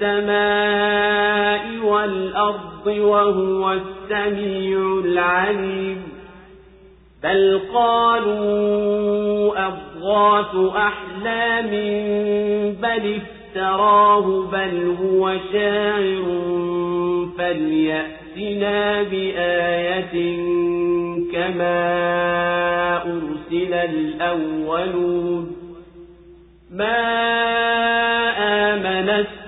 السماء والأرض وهو السميع العليم. بل قالوا أضغاث أحلام بل افتراه بل هو شاعر فليأتنا بآية كما أرسل الأولون. ما آمنت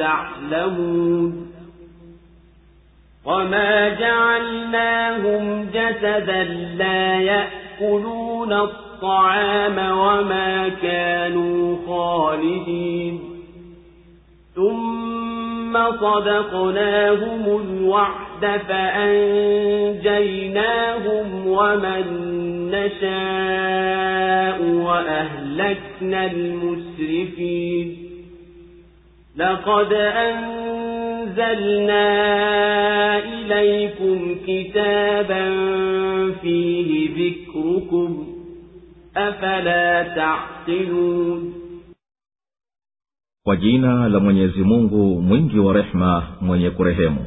تعلمون وما جعلناهم جسدا لا يأكلون الطعام وما كانوا خالدين ثم صدقناهم الوعد فأنجيناهم ومن نشاء وأهلكنا المسرفين لقد أنزلنا إليكم كتابا فيه ذكركم أفلا تعقلون kwa jina la mwenyezi mungu mwingi wa rehema mwenye kurehemu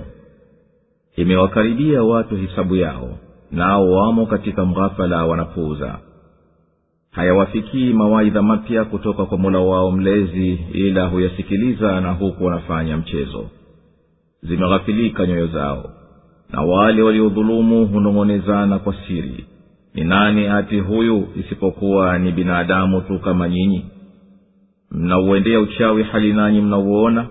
imewakaribia watu hisabu yao nao wamo katika mghafala wanapuuza hayawafikii mawaidha mapya kutoka kwa mola wao mlezi ila huyasikiliza na huku wanafanya mchezo. Zimeghafilika nyoyo zao na wale waliodhulumu hunong'onezana kwa siri. Ni nani ati huyu isipokuwa ni binadamu tu kama nyinyi? Mnauendea uchawi hali nanyi mnauona?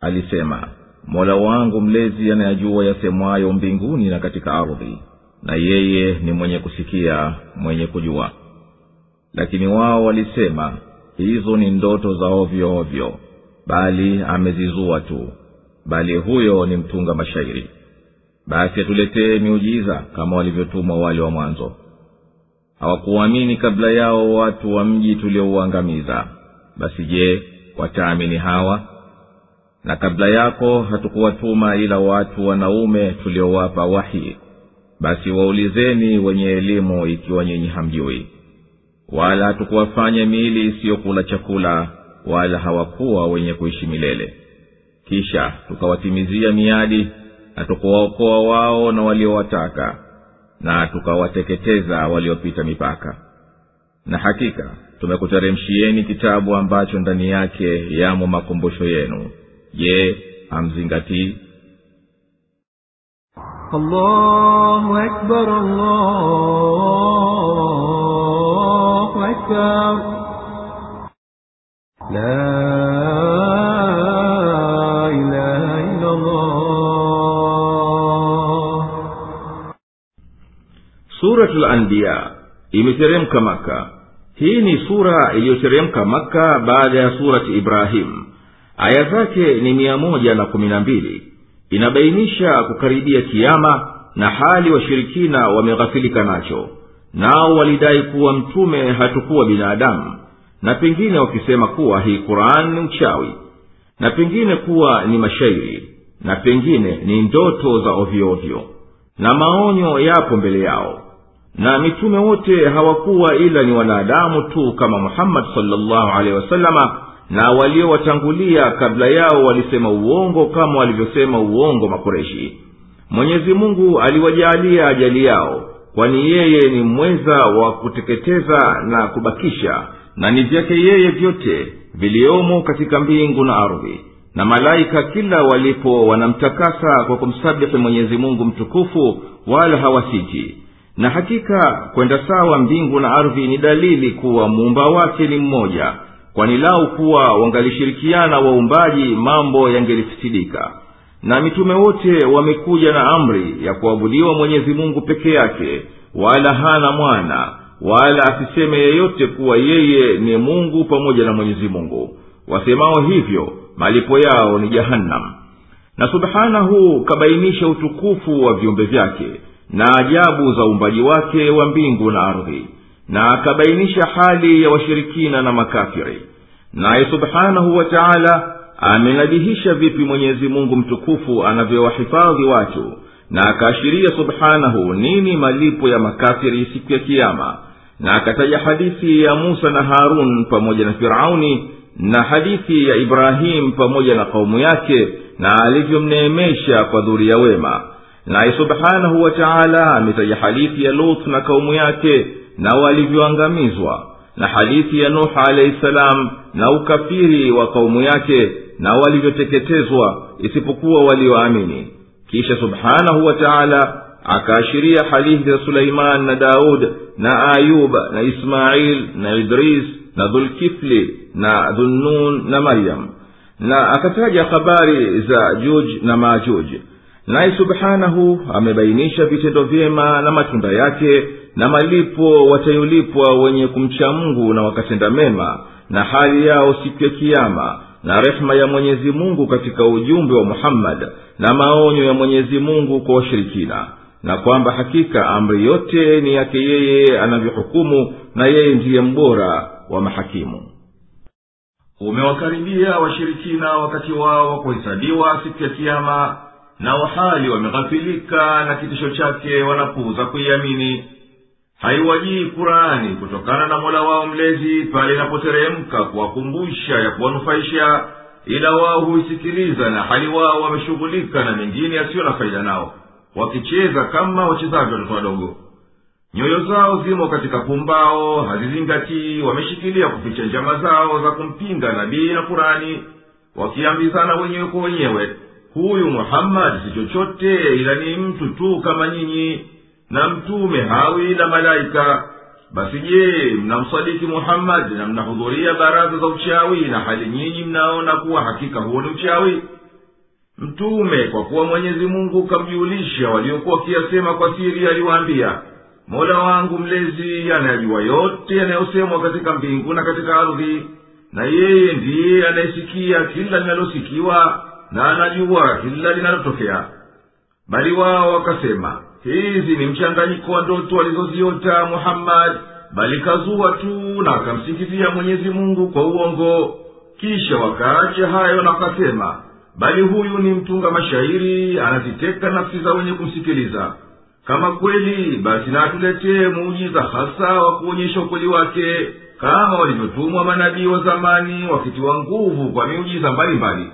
Alisema mola wangu mlezi anayajua yasemwayo mbinguni na katika ardhi na yeye ni mwenye kusikia mwenye kujua lakini wao walisema hizo ni ndoto za ovyo ovyo bali amezizua tu bali huyo ni mtunga mashairi. Basi atuletee miujiza kama walivyotumwa wale wa mwanzo. Hawakuamini kabla yao watu wa mji tuliouangamiza. Basi je wataamini hawa? Na kabla yako hatukuwatuma ila watu wanaume tuliowapa wahi. Basi waulizeni wenye elimu ikiwa nyinyi hamjui wala hatukuwafanya miili isiyokula chakula wala hawakuwa wenye kuishi milele. Kisha tukawatimizia miadi na tukawaokoa wao na waliowataka na tukawateketeza waliopita mipaka. Na hakika tumekuteremshieni kitabu ambacho ndani yake yamo makumbusho yenu. Je hamzingatii? Allahu akbar allah. أكبر لا إله إلا الله suratul anbiya imeteremka maka hii ni sura iliyoteremka maka baada ya surati ibrahim aya zake ni mia moja na kumi na mbili inabainisha kukaribia kiama na hali washirikina wameghafilika nacho nao walidai kuwa mtume hatukuwa binadamu na pengine wakisema kuwa hii quran ni uchawi na pengine kuwa ni mashairi na pengine ni ndoto za ovyoovyo na maonyo yapo mbele yao. Na mitume wote hawakuwa ila ni wanadamu tu kama muhammadi salllahu alehi wasalama na waliowatangulia kabla yao walisema uongo kama walivyosema uongo makureshi mwenyezi mungu aliwajaalia ajali yao kwani yeye ni mweza wa kuteketeza na kubakisha na ni vyake yeye vyote viliomo katika mbingu na ardhi. Na malaika kila walipo wanamtakasa kwa kumsabihi mwenyezi mungu mtukufu wala hawasiji na hakika kwenda sawa mbingu na ardhi ni dalili kuwa muumba wake ni mmoja. Kwani lau kuwa wangalishirikiana waumbaji mambo yangelifisidika na mitume wote wamekuja na amri ya kuabudiwa mwenyezi mungu peke yake wala hana mwana wala asiseme yeyote kuwa yeye ni mungu pamoja na mwenyezi mungu. Wasemao hivyo malipo yao ni jahannam. Na subhanahu kabainisha utukufu wa viumbe vyake na ajabu za uumbaji wake wa mbingu na ardhi. Na akabainisha hali ya washirikina na makafiri. Naye subhanahu wa taala amenabihisha vipi mwenyezi mungu mtukufu anavyowahifadhi watu na akaashiria subhanahu nini malipo ya makafiri siku ya kiama na akataja hadithi ya musa na harun pamoja na firauni na hadithi ya ibrahimu pamoja na kaumu yake na alivyomneemesha kwa dhuria wema. Naye subhanahu wa taala ametaja hadithi ya lut na kaumu yake na walivyoangamizwa na hadithi ya nuh alahi salam na ukafiri wa kaumu yake na walivyoteketezwa isipokuwa walioamini. Kisha subhanahu wa taala akaashiria hadithi za suleiman na daud na ayub na ismail na idris na dhulkifli na dhunnun na maryam. Na akataja habari za juj na majuj. Naye subhanahu amebainisha vitendo vyema na matunda yake na malipo watayolipwa wenye kumcha mungu na wakatenda mema na hali yao siku ya kiama na rehma ya mwenyezi mungu katika ujumbe wa muhammad na maonyo ya mwenyezi mungu kwa washirikina na kwamba hakika amri yote ni yake yeye anavyohukumu na yeye ndiye mbora wa mahakimu. Umewakaribia washirikina wakati wao wa kuhesabiwa siku ya kiama na wahali wameghafilika na kitisho chake wanapuuza kuiamini haiwajii kurani kutokana na mola wao mlezi pale inapoteremka kuwakumbusha ya kuwanufaisha ila wao huisikiliza na hali wao wameshughulika na mengine yasiyo na faida nao wakicheza kama wachezavyo watoto wadogo. Nyoyo zao zimo katika pumbao hazizingatii wameshikilia kuficha njama zao za kumpinga nabii na kurani wakiambizana wenyewe kwa wenyewe huyu muhammadi si chochote ila ni mtu tu kama nyinyi na mtume hawi na malaika basi je mnamsadiki muhammadi na mnahudhuria baraza za uchawi na hali nyinyi mnaona kuwa hakika huo ni uchawi? Mtume kwa kuwa mwenyezi mungu kamjulisha waliokuwa wakiyasema kwa siri aliwaambia mola wangu mlezi anayajua yote yanayosemwa katika mbingu na katika ardhi na yeye ndiye anayesikia kila linalosikiwa na anajua kila linalotokea. Bali wao wakasema hizi ni mchanganyiko wa ndoto alizoziota muhammadi bali kazua tu na akamsingizia mwenyezi mungu kwa uongo. Kisha wakaacha hayo na wakasema bali huyu ni mtunga mashairi anaziteka nafsi za wenye kumsikiliza. Kama kweli basi na atuletee muujiza hasa wa kuonyesha ukweli wake kama walivyotumwa manabii wa zamani wakitiwa nguvu kwa miujiza mbalimbali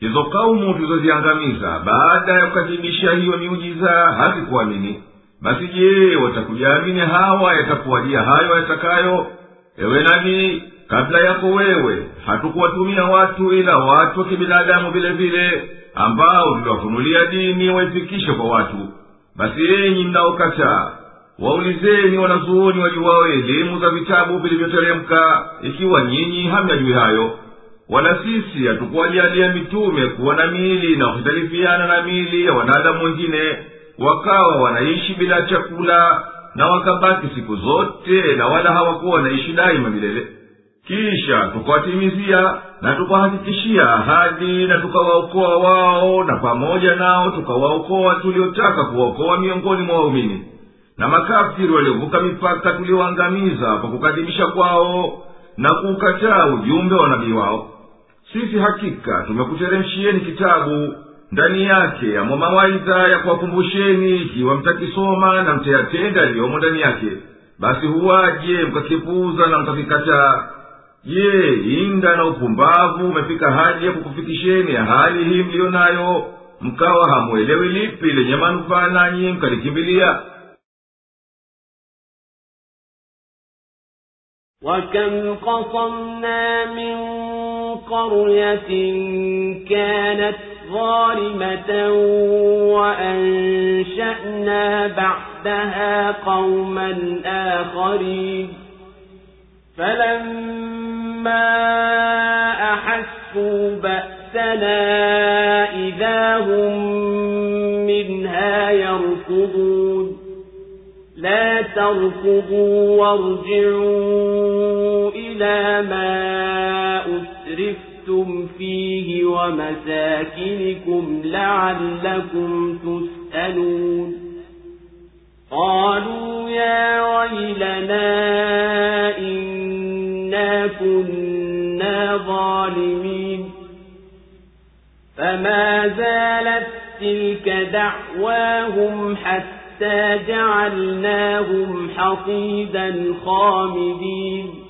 hizo kaumu tulizoziangamiza baada ya kukadhibisha hiyo miujiza hazikuamini basi je watakujaamini hawa yatakuwajia hayo yatakayo? Ewe nabii kabla yako wewe hatukuwatumia watu ila watu wa kibinadamu vile vile ambao tuliwafunulia dini waifikishe kwa watu. Basi enyi mnaokataa waulizeni wanazuoni wajuwao elimu za vitabu vilivyoteremka ikiwa nyinyi hamyajui hayo wala sisi hatukuwajalia mitume kuwa na miili na kuhitalifiana na miili ya wanadamu wengine wakawa wanaishi bila chakula na wakabaki siku zote na wala hawakuwa wanaishi daima milele. Kisha tukawatimizia na tukawahakikishia ahadi na tukawaokoa wao na pamoja nao tukawaokoa tuliotaka kuwaokoa miongoni mwa waumini. Na makafiri waliovuka mipaka tulioangamiza kwa kukadhibisha kwao na kuukataa ujumbe wa nabii wao sisi hakika tumekuteremshieni kitabu ndani yake yamo mawaidha ya kuwakumbusheni ikiwa mtakisoma na mtayatenda yaliyomo ndani yake basi huwaje mkakipuuza na mkakikataa je inda na upumbavu umefika hadi ya kukufikisheni ya hali hii mliyo nayo mkawa hamwelewi lipi lenye manufaa nanyi mkalikimbilia وكم قصمنا من قرية كانت ظالمة وأنشأنا بعدها قوما آخرين. فلما أحسوا بأسنا إذا هم منها يركضون. لا تركضوا وارجعوا إلى ما أسرفتم فيه ومساكنكم لعلكم تسألون قالوا يا ويلنا إنا كنا ظالمين فما زالت تلك دعواهم حتى جعلناهم حصيدا خامدين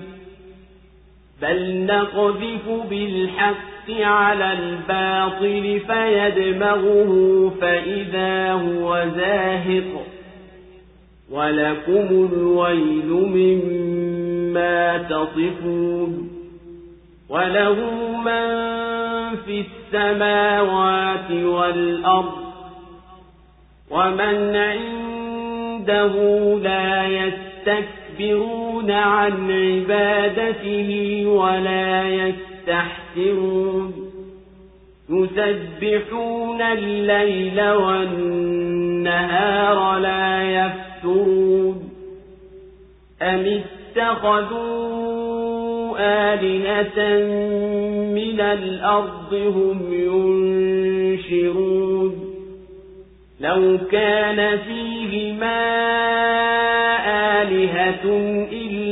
بل نقذف بالحق على الباطل فيدمغه فإذا هو زاهق ولكم الويل مما تصفون وله من في السماوات والأرض ومن عنده لا يستكبر يستكبرون عن عبادته ولا يستحسرون. يسبحون الليل والنهار لا يفترون. أم اتخذوا آلهة من الأرض هم ينشرون. لو كان فيهما آلهة إلا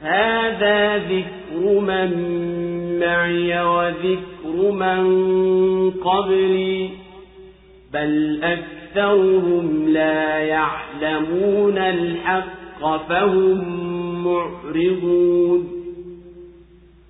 هذا ذكر من معي وذكر من قبلي بل أكثرهم لا يعلمون الحق فهم معرضون.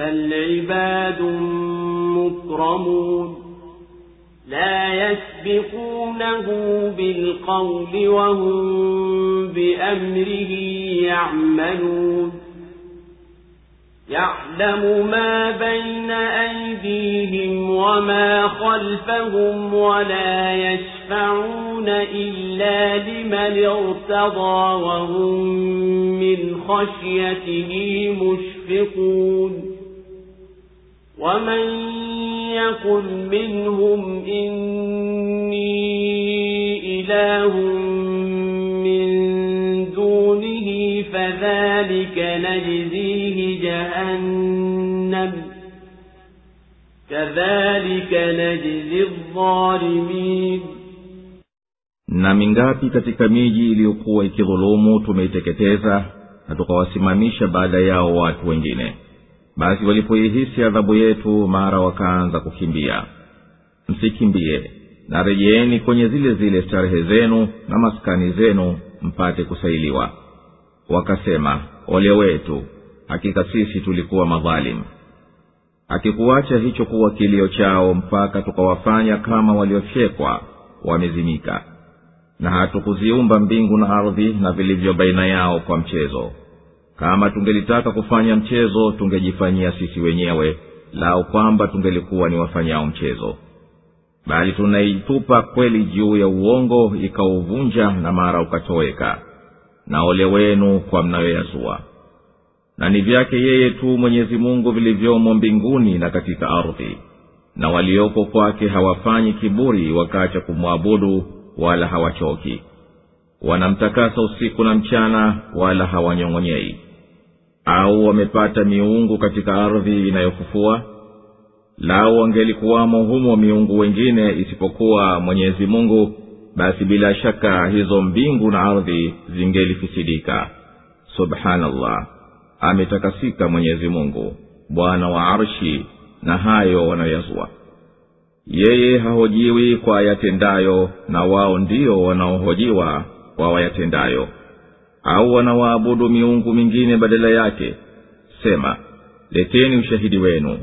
بل عباد مكرمون لا يسبقونه بالقول وهم بأمره يعملون يعلم ما بين أيديهم وما خلفهم ولا يشفعون إلا لمن ارتضى وهم من خشيته مشفقون ومن يقل منهم إني إله من دونه فذلك نجزيه جهنم كذلك نجزي الظالمين na mingapi katika miji iliyokuwa ikidhulumu tumeiteketeza na tukawasimamisha baada yao watu wengine basi walipoihisi adhabu yetu mara wakaanza kukimbia. Msikimbie na rejeeni kwenye zile zile starehe zenu na maskani zenu mpate kusailiwa. Wakasema ole wetu hakika sisi tulikuwa madhalimu akikuacha hicho kuwa kilio chao mpaka tukawafanya kama waliofyekwa wamezimika. Na hatukuziumba mbingu na ardhi na vilivyo baina yao kwa mchezo kama tungelitaka kufanya mchezo tungejifanyia sisi wenyewe lao kwamba tungelikuwa ni wafanyao mchezo. Bali tunaitupa kweli juu ya uongo ikauvunja na mara ukatoweka. Na ole wenu kwa mnayoyazua. Na ni vyake yeye tu mwenyezi mungu vilivyomo mbinguni na katika ardhi. Na walioko kwake hawafanyi kiburi wakaacha kumwabudu wala hawachoki. Wanamtakasa usiku na mchana wala hawanyong'onyei au wamepata miungu katika ardhi inayofufua lau wangelikuwamo humo miungu wengine isipokuwa mwenyezi mungu basi bila shaka hizo mbingu na ardhi zingelifisidika. Subhanallah. Ametakasika mwenyezi mungu bwana wa arshi na hayo wanayazua yeye hahojiwi kwa yatendayo na wao ndio wanaohojiwa kwa wayatendayo au wanawaabudu miungu mingine badala yake sema leteni ushahidi wenu.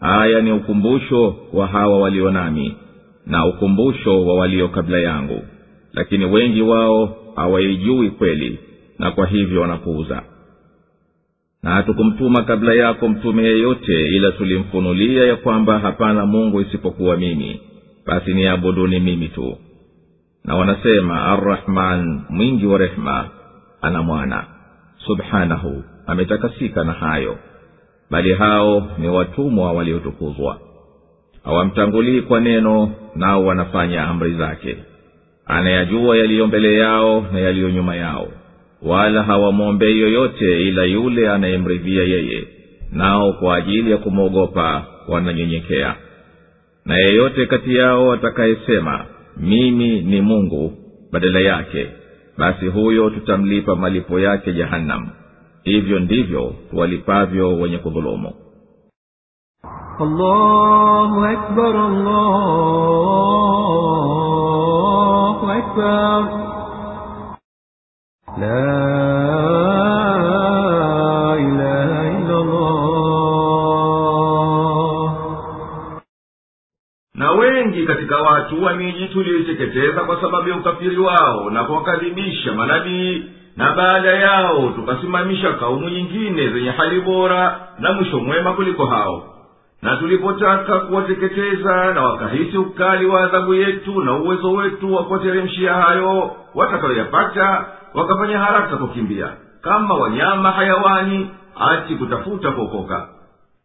Haya ni ukumbusho wa hawa walio nami na ukumbusho wa walio kabla yangu. Lakini wengi wao hawaijui kweli na kwa hivyo wanapuuza. Na hatukumtuma kabla yako mtume yeyote ila tulimfunulia ya kwamba hapana mungu isipokuwa mimi. Basi niabuduni mimi tu. Na wanasema arrahman mwingi wa rehema ana mwana. Subhanahu ametakasika na hayo. Bali hao ni watumwa waliotukuzwa. Hawamtangulii kwa neno nao wanafanya amri zake. Anayajua yaliyo mbele yao na yaliyo nyuma yao. Wala hawamwombei yoyote ila yule anayemridhia yeye. Nao kwa ajili ya kumwogopa wananyenyekea. Na yeyote kati yao atakayesema mimi ni mungu badala yake basi huyo tutamlipa malipo yake jahannam hivyo ndivyo walipavyo wenye kudhulumu. La katika watu wa miji tuliyoiteketeza kwa sababu ya ukafiri wao na kuwakadhibisha manabii na baada yao tukasimamisha kaumu nyingine zenye hali bora na mwisho mwema kuliko hao. Na tulipotaka kuwateketeza na wakahisi ukali wa adhabu yetu na uwezo wetu wa kuwateremshia hayo watakayoyapata wakafanya haraka kukimbia. Kama wanyama hayawani ati kutafuta kuokoka.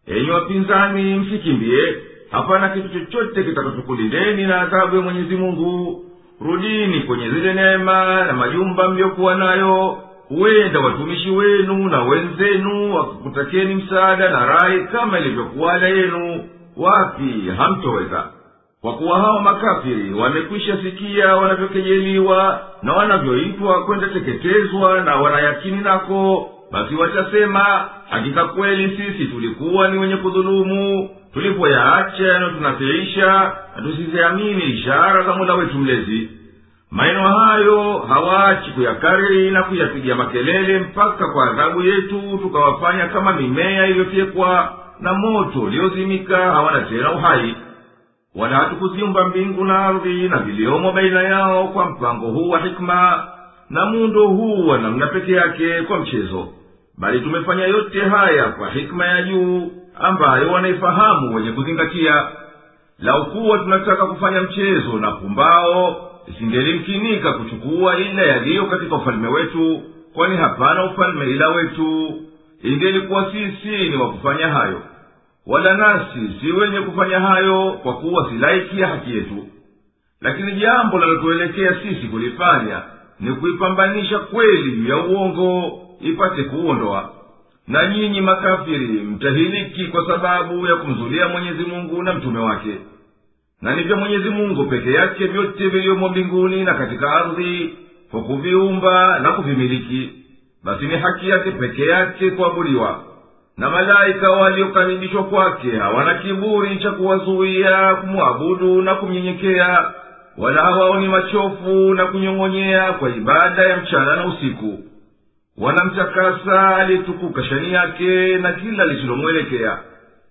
Enyi wapinzani msikimbie hapana kitu chochote kitakachokulindeni na adhabu ya mwenyezi mungu. Rudini kwenye zile neema na majumba mliyokuwa nayo. Huenda watumishi wenu na wenzenu wakukutakeni msaada na rai kama ilivyokuwa ada yenu. Wapi hamtoweza? Kwa kuwa hawa makafiri wamekwisha sikia wanavyokejeliwa na wanavyoitwa kwenda teketezwa na wanayakini nako basi watasema hakika kweli sisi tulikuwa ni wenye kudhulumu tulipoyaacha yanayotunafiisha na tusiziamini ishara za mola wetu mlezi maneno hayo hawaachi kuyakariri na kuyapiga makelele mpaka kwa adhabu yetu tukawafanya kama mimea iliyofyekwa na moto uliozimika hawana tena uhai wala hatukuziumba mbingu na ardhi na viliomo baina yao kwa mpango huu wa hikma na muundo huu wa namna peke yake kwa mchezo. Bali tumefanya yote haya kwa hikma ya juu ambayo wanaifahamu wenye kuzingatia. Laukuwa tunataka kufanya mchezo na pumbao isingelimkinika kuchukua ila yaliyo katika ufalme wetu kwani hapana ufalme ila wetu. Ingelikuwa sisi ni wa kufanya hayo wala nasi si wenye kufanya hayo kwa kuwa si ya haki yetu. Lakini jambo linalotuelekea sisi kulifanya ni kuipambanisha kweli juu ya uongo ipate kuondoa na nyinyi makafiri mtahiliki kwa sababu ya kumzulia mwenyezi mungu na mtume wake. Na ni mwenyezi mungu peke yake vyote vilivyomo mbinguni na katika ardhi kwa kuviumba na kuvimiliki. Basi ni haki yake peke yake kuabudiwa. Na malaika waliokaribishwa kwake hawana kiburi cha kuwazuia kumwabudu na kumnyenyekea. Wala hawaoni machofu na kunyong'onyea kwa ibada ya mchana na usiku wanamtakasa aliyetukuka shani yake na kila lisilomwelekea.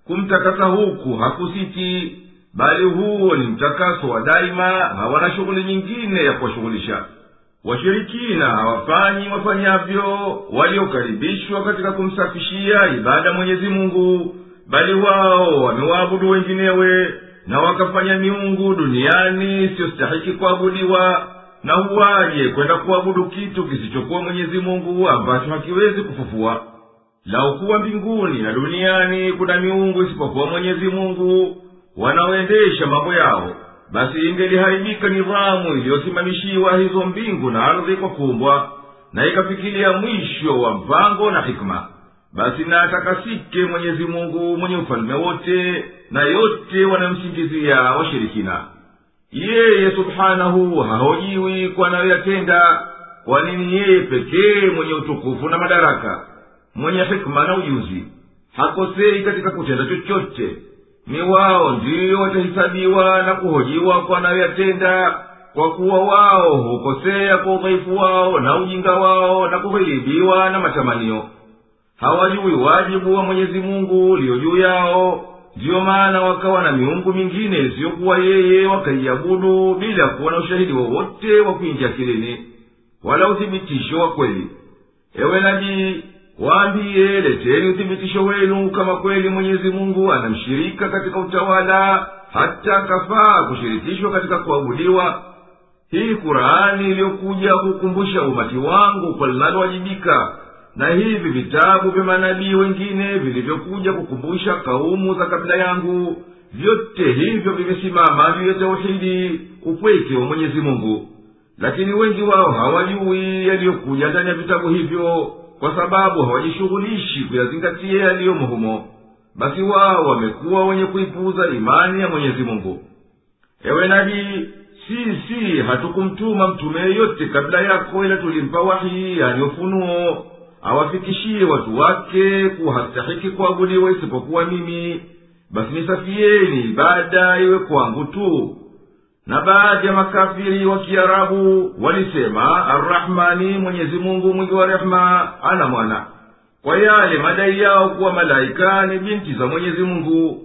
Kumtakasa huku hakusiti bali huo ni mtakaso wa daima hawana shughuli nyingine ya kuwashughulisha. Washirikina hawafanyi wafanyavyo waliokaribishwa katika kumsafishia ibada mwenyezi mungu bali wao wamewaabudu wenginewe na wakafanya miungu duniani isiyostahiki kuabudiwa na uwaye kwenda kuabudu kitu kisichokuwa mwenyezi mungu ambacho hakiwezi kufufua. Laukuwa mbinguni na duniani kuna miungu isipokuwa mwenyezi mungu wanaoendesha mambo yao. Basi ingeliharibika nidhamu iliyosimamishiwa hizo mbingu na ardhi kwa kumbwa na ikafikilia mwisho wa mpango na hikma. Basi na atakasike mwenyezi mungu mwenye ufalme wote na yote wanamsingizia washirikina yeye subhanahu hahojiwi kwa anayoyatenda kwani ni yeye pekee mwenye utukufu na madaraka mwenye hikma na ujuzi hakosei katika kutenda chochote? Ni wao ndiyo watahisabiwa na kuhojiwa kwa anayoyatenda kwa kuwa wao hukosea kwa udhaifu wao na ujinga wao na kughilibiwa na matamanio. Hawajui wajibu wa mwenyezi mungu ulio juu yao ndiyo maana wakawa na miungu mingine isiyokuwa yeye wakaiabudu bila kuwa na ushahidi wowote wa kuingia kilini wala uthibitisho wa kweli. Ewe nabii waambiye leteni uthibitisho wenu kama kweli mwenyezi mungu anamshirika katika utawala hata kafaa kushirikishwa katika kuabudiwa. Hii kurani iliyokuja kukumbusha umati wangu kwa linalowajibika na hivi vitabu vya manabii wengine vilivyokuja kukumbusha kaumu za kabila yangu vyote hivyo vimesimama juu ya tauhidi upweke wa mwenyezi mungu. Lakini wengi wao hawajui yaliyokuja ndani ya vitabu hivyo kwa sababu hawajishughulishi kuyazingatia yaliyomo humo. Basi wao wamekuwa wenye kuipuuza imani ya mwenyezi mungu. Ewe nabii sisi hatukumtuma mtume yeyote kabla yako ila tulimpa wahi yani ufunuo awafikishie watu wake kuwa hastahiki kuabudiwa isipokuwa mimi. Basi nisafieni ibada iwe kwangu tu. Na baadhi ya makafiri wa kiarabu walisema arrahmani mwenyezi mungu mwingi wa rehema ana mwana. Kwa yale madai yao kuwa malaika ni binti za mwenyezi mungu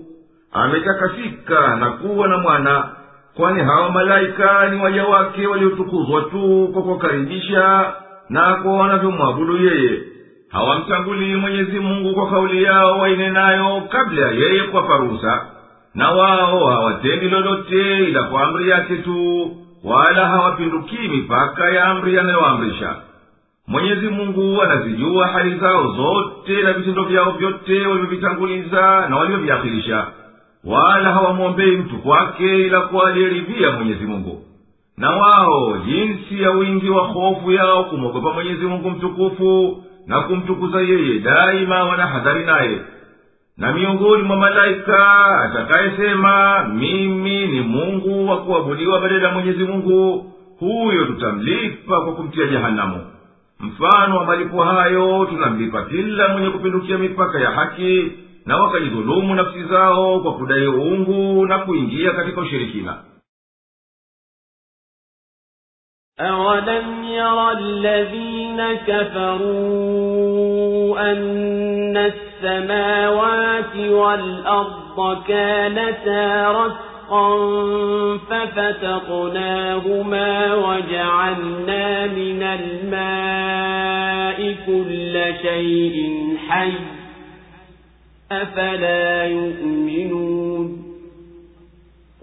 ametakasika na kuwa na mwana kwani hawa malaika ni waja wake waliotukuzwa tu kwa kuwakaribisha na kwa wanavyomwabudu yeye. Hawamtangulii mwenyezi mungu kwa kauli yao wainenayo kabla ya yeye kuwapa ruhusa na wao hawatendi lolote ila kwa amri yake tu wala hawapindukii mipaka ya amri anayoamrisha mwenyezi mungu anazijua hali zao zote na vitendo vyao vyote walivyovitanguliza na walivyoviakhirisha. Wala hawamwombei mtu kwake ila kwa aliyeridhia mwenyezi mungu na wao jinsi ya wingi wa hofu yao kumwogopa mwenyezi mungu mtukufu na kumtukuza yeye daima wanahadhari naye. Na miongoni mwa malaika atakayesema mimi ni mungu wa kuabudiwa badala ya mwenyezi mungu huyo tutamlipa kwa kumtia jehanamu mfano wa malipo hayo tunamlipa kila mwenye kupindukia mipaka ya haki na wakajidhulumu nafsi zao kwa kudai uungu na kuingia katika ushirikina أولم ير الذين كفروا أن السماوات والأرض كانتا رتقا ففتقناهما وجعلنا من الماء كل شيء حي أفلا يؤمنون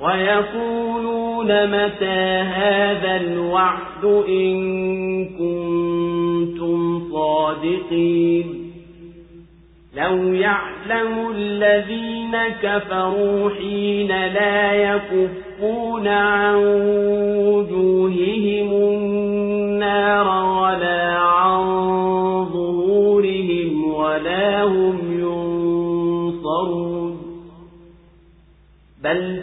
ويقولون متى هذا الوعد إن كنتم صادقين لو يعلم الذين كفروا حين لا يكفون عن وجوههم النار ولا عن ظهورهم ولا هم ينصرون بل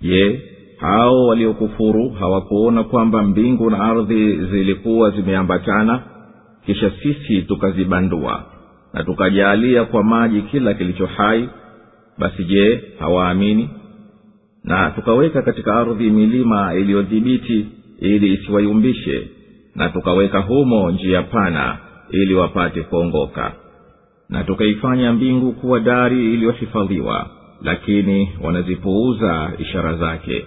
je hao waliokufuru hawakuona kwamba mbingu na ardhi zilikuwa zimeambatana? Kisha sisi tukazibandua na tukajaalia kwa maji kila kilicho hai basi je hawaamini? Na tukaweka katika ardhi milima iliyodhibiti ili isiwayumbishe na tukaweka humo njia pana ili wapate kuongoka. Na tukaifanya mbingu kuwa dari iliyohifadhiwa lakini wanazipuuza ishara zake.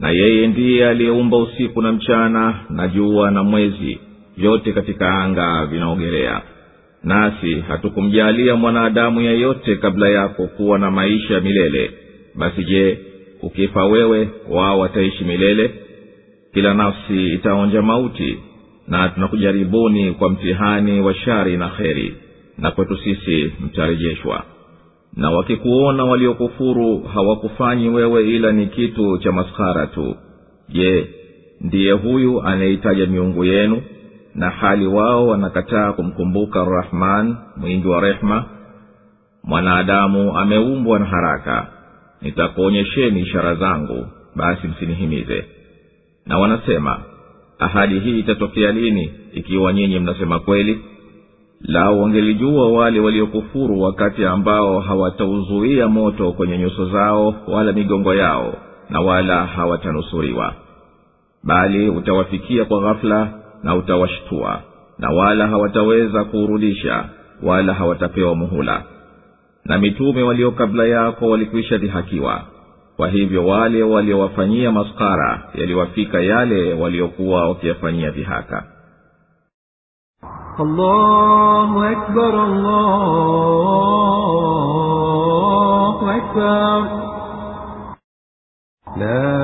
Na yeye ndiye aliyeumba usiku na mchana na jua na mwezi vyote katika anga vinaogelea. Nasi hatukumjaalia mwanadamu yeyote kabla yako kuwa na maisha milele. Basi je ukifa wewe wao wataishi milele? Kila nafsi itaonja mauti na tunakujaribuni kwa mtihani wa shari na kheri na kwetu sisi mtarejeshwa na wakikuona waliokufuru hawakufanyi wewe ila ni kitu cha maskhara tu. Je ndiye huyu anayeitaja miungu yenu? Na hali wao wanakataa kumkumbuka rahman mwingi wa rehma? Mwanadamu ameumbwa na haraka. Nitakuonyesheni ishara zangu basi msinihimize. Na wanasema ahadi hii itatokea lini ikiwa nyinyi mnasema kweli lau wangelijua wale waliokufuru wakati ambao hawatauzuia moto kwenye nyuso zao wala migongo yao na wala hawatanusuriwa bali utawafikia kwa ghafula na utawashtua na wala hawataweza kuurudisha wala hawatapewa muhula. Na mitume walio kabla yako walikwisha dhihakiwa. Kwa hivyo wale waliowafanyia maskara yaliwafika yale waliokuwa wakiyafanyia dhihaka الله أكبر الله أكبر لا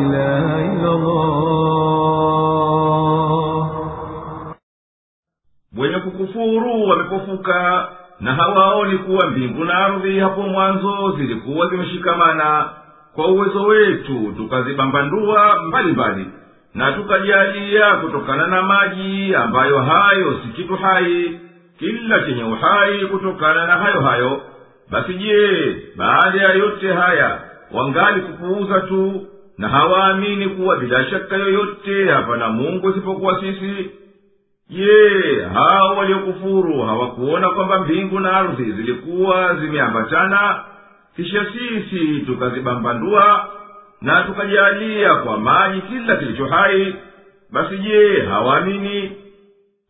إله إلا الله wenye kukufuru wamepofuka na hawaoni kuwa mbingu na ardhi hapo mwanzo zilikuwa zimeshikamana kwa uwezo wetu tukazibambandua mbalimbali na tukajalia kutokana na maji ambayo hayo si kitu hai kila chenye uhai kutokana na hayo hayo. Basi je baada ya yote haya wangali kupuuza tu na hawaamini kuwa bila shaka yoyote hapana mungu isipokuwa sisi? Je hao waliokufuru hawakuona kwamba mbingu na ardhi zilikuwa zimeambatana? Kisha sisi tukazibambandua na tukajalia kwa maji kila kilicho hai basi je hawaamini?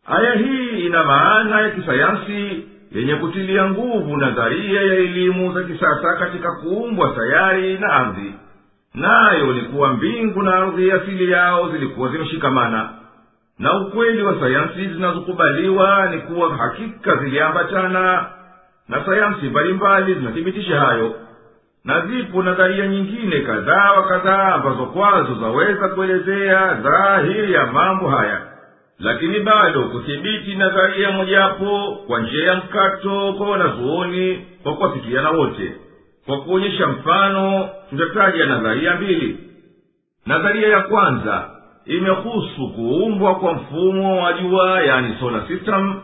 Aya hii ina maana ya kisayansi yenye kutilia nguvu nadharia ya elimu za kisasa katika kuumbwa sayari na ardhi. Nayo ni kuwa mbingu na ardhi asili yao zilikuwa zimeshikamana. Na ukweli wa sayansi zinazokubaliwa ni kuwa hakika ziliambatana na sayansi mbalimbali zinathibitisha hayo na zipo nadharia nyingine kadhaa wa kadhaa ambazo kwazo zaweza kuelezea dhahiri ya mambo haya. Lakini bado kuthibiti nadharia mojawapo kwa njia ya mkato kwa wanazuoni kwa kuwafikiana wote kwa kuonyesha mfano tutataja nadharia mbili. Nadharia ya kwanza imehusu kuumbwa kwa mfumo wa jua yani solar system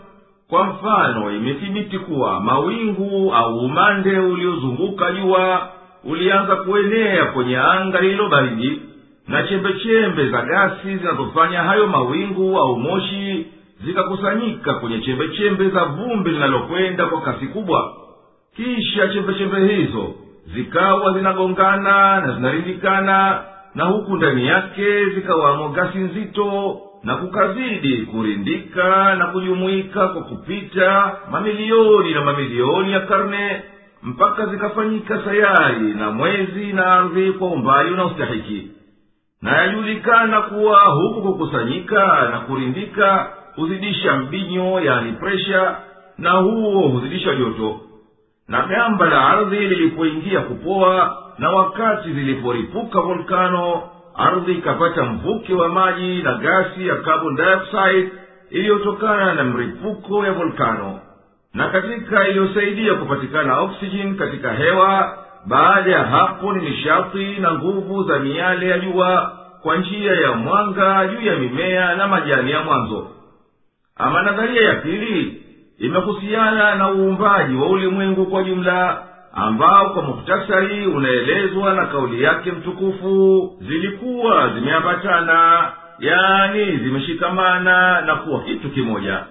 kwa mfano imethibiti kuwa mawingu au umande uliozunguka jua ulianza kuenea kwenye anga lililo baridi na chembechembe za gasi zinazofanya hayo mawingu au moshi zikakusanyika kwenye chembechembe za vumbi linalokwenda kwa kasi kubwa. Kisha chembechembe hizo zikawa zinagongana na zinarindikana na huku ndani yake zikawamo gasi nzito na kukazidi kurindika na kujumuika kwa kupita mamilioni na mamilioni ya karne mpaka zikafanyika sayari na mwezi na ardhi kwa umbali unaostahiki. Na yajulikana kuwa huku kukusanyika na kurindika huzidisha mbinyo yani presha na huo huzidisha joto. Na gamba la ardhi lilipoingia kupoa na wakati ziliporipuka volkano ardhi ikapata mvuke wa maji na gasi ya carbon dioxide iliyotokana na mripuko ya volkano na katika iliyosaidia kupatikana oksijeni katika hewa baada ya hapo ni nishati na nguvu za miale ya jua kwa njia ya mwanga juu ya mimea na majani ya mwanzo. Ama nadharia ya pili imehusiana na uumbaji wa ulimwengu kwa jumla ambao kwa muhtasari unaelezwa na kauli yake mtukufu zilikuwa zimeambatana yani zimeshikamana na kuwa kitu kimoja.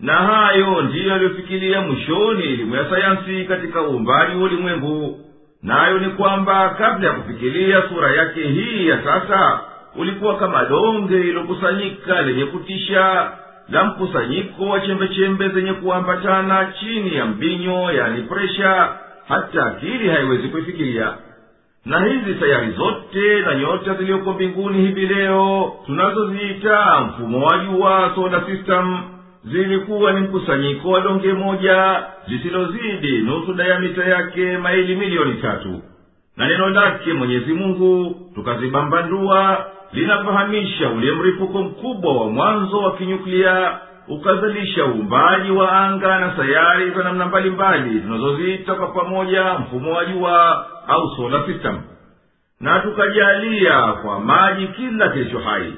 Na hayo ndiyo yaliyofikiria mwishoni elimu ya sayansi katika uumbaji wa ulimwengu. Nayo ni kwamba kabla ya kufikilia sura yake hii ya sasa ulikuwa kama donge lilokusanyika lenye kutisha la mkusanyiko wa chembechembe zenye kuambatana chini ya mbinyo yani presha hata akili haiwezi kuifikiria. Na hizi sayari zote na nyota ziliyoko mbinguni hivi leo tunazoziita mfumo wa jua soda system zilikuwa ni mkusanyiko wa donge moja lisilozidi nusu dayamita yake maili milioni tatu. Na neno lake mwenyezi mungu tukazibambandua linafahamisha ule mripuko mkubwa wa mwanzo wa kinyuklia ukazalisha uumbaji wa anga na sayari za namna mbalimbali tunazoziita kwa pamoja mfumo wa jua au solar system. Na tukajalia kwa maji kila kilicho hai.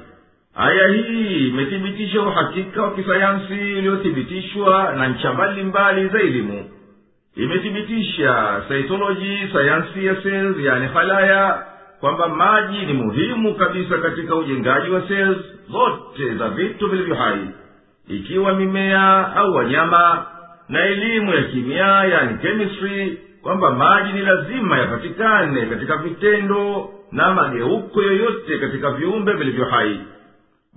Aya hii imethibitisha uhakika wa kisayansi uliothibitishwa na ncha mbalimbali za elimu. Imethibitisha saitoloji sayansi ya sels yani halaya kwamba maji ni muhimu kabisa katika ujengaji wa sels zote za vitu vilivyo hai ikiwa mimea au wanyama na elimu ya kimia yani chemistry kwamba maji ni lazima yapatikane katika vitendo na mageuko yoyote katika viumbe vilivyo hai.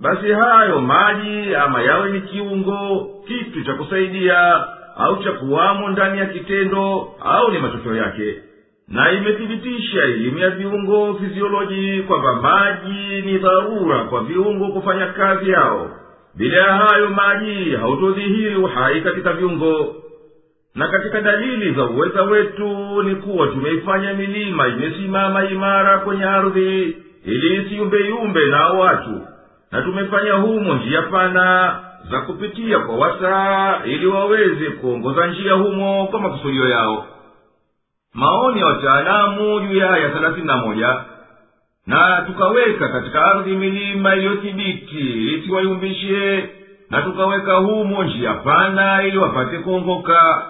Basi hayo maji ama yawe ni kiungo kitu cha kusaidia au cha kuwamo ndani ya kitendo au ni matokeo yake. Na imethibitisha elimu ya viungo fizioloji kwamba maji ni dharura kwa viungo kufanya kazi yao bila ya hayo maji hautodhihiri uhai katika viungo. Na katika dalili za uweza wetu ni kuwa tumeifanya milima imesimama imara kwenye ardhi ili isiyumbeyumbe nao watu. Na tumefanya humo njia pana za kupitia kwa wasaa ili waweze kuongoza njia humo kwa makusudio yao. Maoni ya wataalamu juu ya aya thelathini na moja na tukaweka katika ardhi milima iliyothibiti isiwayumbishe na tukaweka humo njia pana ili wapate kuongoka.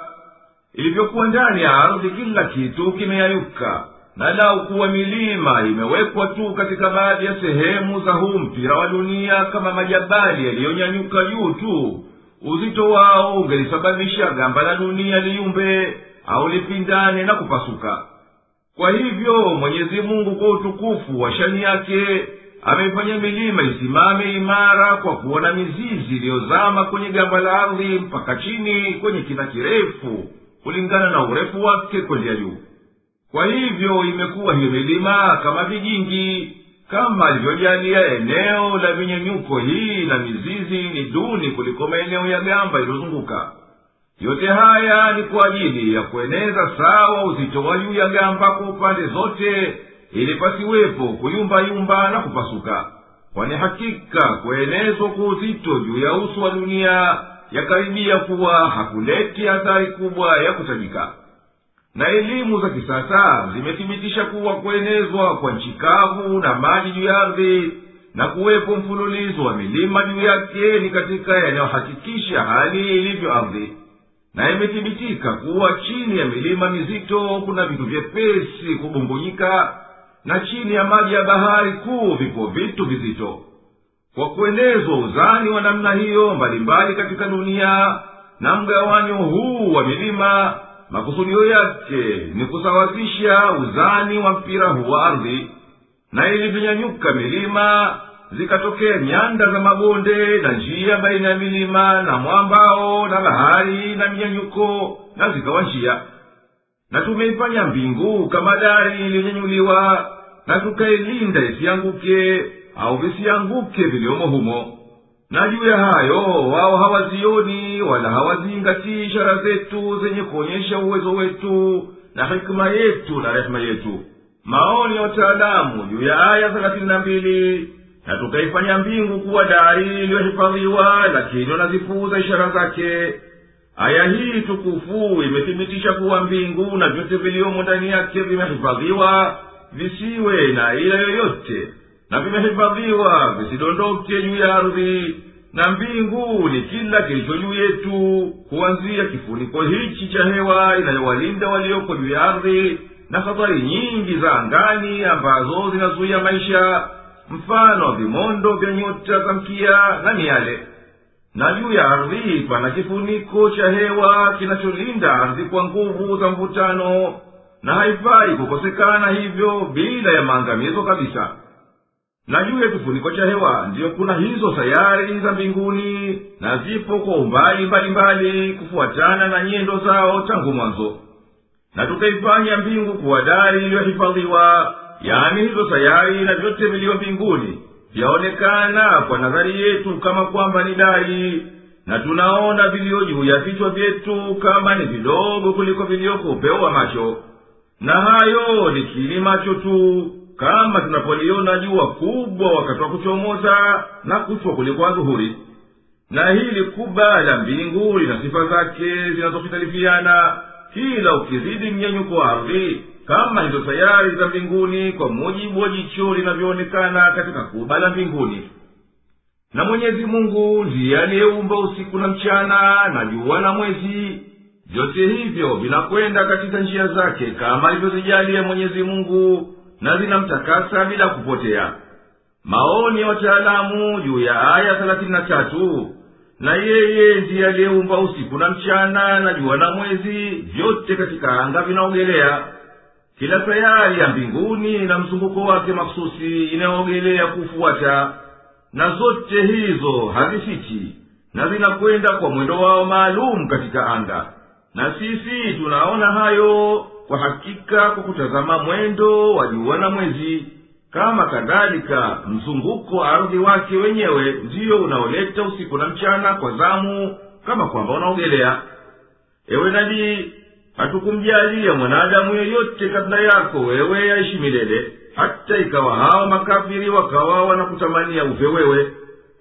Ilivyokuwa ndani ya ardhi kila kitu kimeyayuka na lau kuwa milima imewekwa tu katika baadhi ya sehemu za huu mpira wa dunia kama majabali yaliyonyanyuka juu tu uzito wao ungelisababisha gamba la dunia liyumbe au lipindane na kupasuka kwa hivyo mwenyezi mungu kwa utukufu wa shani yake ameifanya milima isimame imara kwa kuwa na mizizi iliyozama kwenye gamba la ardhi mpaka chini kwenye kina kirefu kulingana na urefu wake kwenda juu. Kwa hivyo imekuwa hiyo milima kama vijingi kama alivyojalia eneo la vinyenyuko hii na mizizi ni duni kuliko maeneo ya gamba iliyozunguka yote haya ni kwa ajili ya kueneza sawa uzito wa juu ya gamba kwa upande zote ili pasiwepo kuyumbayumba na kupasuka. Kwani hakika kuenezwa kwa uzito juu ya uso wa dunia yakaribia kuwa hakuleti athari kubwa ya kutajika. Na elimu za kisasa zimethibitisha kuwa kuenezwa kwa nchi kavu na maji juu ya ardhi na kuwepo mfululizo wa milima juu yake ni katika yanayohakikisha hali ilivyo ardhi na imethibitika kuwa chini ya milima mizito kuna vitu vyepesi kubumbunyika na chini ya maji ya bahari kuu vipo vitu vizito. Kwa kuenezwa uzani wa namna hiyo mbalimbali katika dunia na mgawanyo huu wa milima makusudio yake ni kusawazisha uzani wa mpira huu wa ardhi na ilivyonyanyuka milima zikatokea nyanda za mabonde na njia baina ya milima na mwambao na bahari na minyanyuko na zikawa njia. Na tumeifanya mbingu kama dari iliyonyanyuliwa na tukailinda isianguke au visianguke viliomo humo. Na juu ya hayo wao hawazioni wala hawazingatii ishara zetu zenye kuonyesha uwezo wetu na hikima yetu na rehema yetu. Maoni ya wataalamu juu ya aya thelathini na mbili na tukaifanya mbingu kuwa dari iliyohifadhiwa lakini wanazipuuza ishara zake. Aya hii tukufu imethibitisha kuwa mbingu na vyote viliomo ndani yake vimehifadhiwa visiwe na ila yoyote na vimehifadhiwa visidondoke juu ya ardhi. Na mbingu ni kila kilicho juu yetu kuanzia kifuniko hichi cha hewa inayowalinda walioko juu ya ardhi na habari nyingi za angani ambazo zinazuia maisha mfano vimondo vya nyota za mkia na miale. Na juu ya ardhi pana kifuniko cha hewa kinacholinda ardhi kwa nguvu za mvutano na haifai kukosekana hivyo bila ya maangamizo kabisa. Na juu ya kifuniko cha hewa ndiyo kuna hizo sayari za mbinguni na zipo kwa umbali mbalimbali kufuatana na nyendo zao tangu mwanzo. Na tukaifanya mbingu kuwa dari iliyohifadhiwa yaani hizo sayari na vyote viliyo mbinguni vyaonekana kwa nadhari yetu kama kwamba ni dari na tunaona viliyo juu ya vichwa vyetu kama ni vidogo kuliko vilioko upeo wa macho. Na hayo ni kili macho tu kama tunapoliona jua kubwa wakati wa kuchomoza na kuchwa kuliko adhuhuri. Na hili kuba la mbingu lina sifa zake zinazohitalifiana kila ukizidi mnyenyuko wa ardhi kama hizo sayari za mbinguni kwa mujibu wa jicho linavyoonekana katika kuba la mbinguni. Na mwenyezi mungu ndiye aliyeumba usiku na mchana na jua na mwezi. Vyote hivyo vinakwenda katika njia zake kama alivyozijalia mwenyezi mungu na zinamtakasa bila kupotea. Maoni ya wataalamu juu ya aya thelathini na tatu na yeye ndiye aliyeumba usiku na mchana na jua na mwezi vyote katika anga vinaogelea kila sayari ya mbinguni na mzunguko wake makususi inayoogelea kufuata na zote hizo hazifichi na zinakwenda kwa mwendo wao maalum katika anga. Na sisi tunaona hayo kwa hakika kwa kutazama mwendo wa jua na mwezi. Kama kadhalika mzunguko ardhi wake wenyewe ndiyo unaoleta usiku na mchana kwa zamu kama kwamba unaogelea. Ewe nabii hatukumjalia mwanadamu yeyote kabla yako wewe aishi milele. Hata ikawa hawa makafiri wakawa wanakutamania ufe wewe.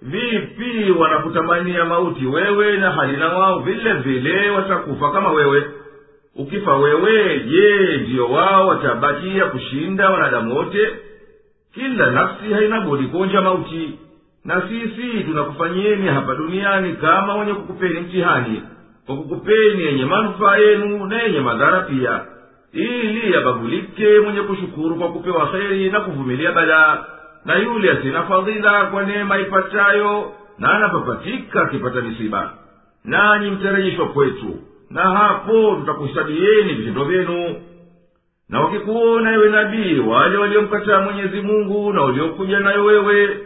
Vipi wanakutamania mauti wewe na hali na wao? Vile vile watakufa kama wewe. Ukifa wewe je ndiyo wao watabakia kushinda wanadamu wote? Kila nafsi haina budi kuonja mauti. Na sisi tunakufanyieni hapa duniani kama wenye kukupeni mtihani kwa kukupeni yenye manufaa yenu na yenye madhara pia ili yababulike mwenye kushukuru kwa kupewa heri na kuvumilia balaa na yule asina fadhila kwa neema ipatayo na anapapatika akipata misiba nanyi mtarejeshwa kwetu na hapo tutakuhesabieni vitendo vyenu. Na wakikuona ewe nabii wale waliomkataa mwenyezi mungu na waliokuja nayo wewe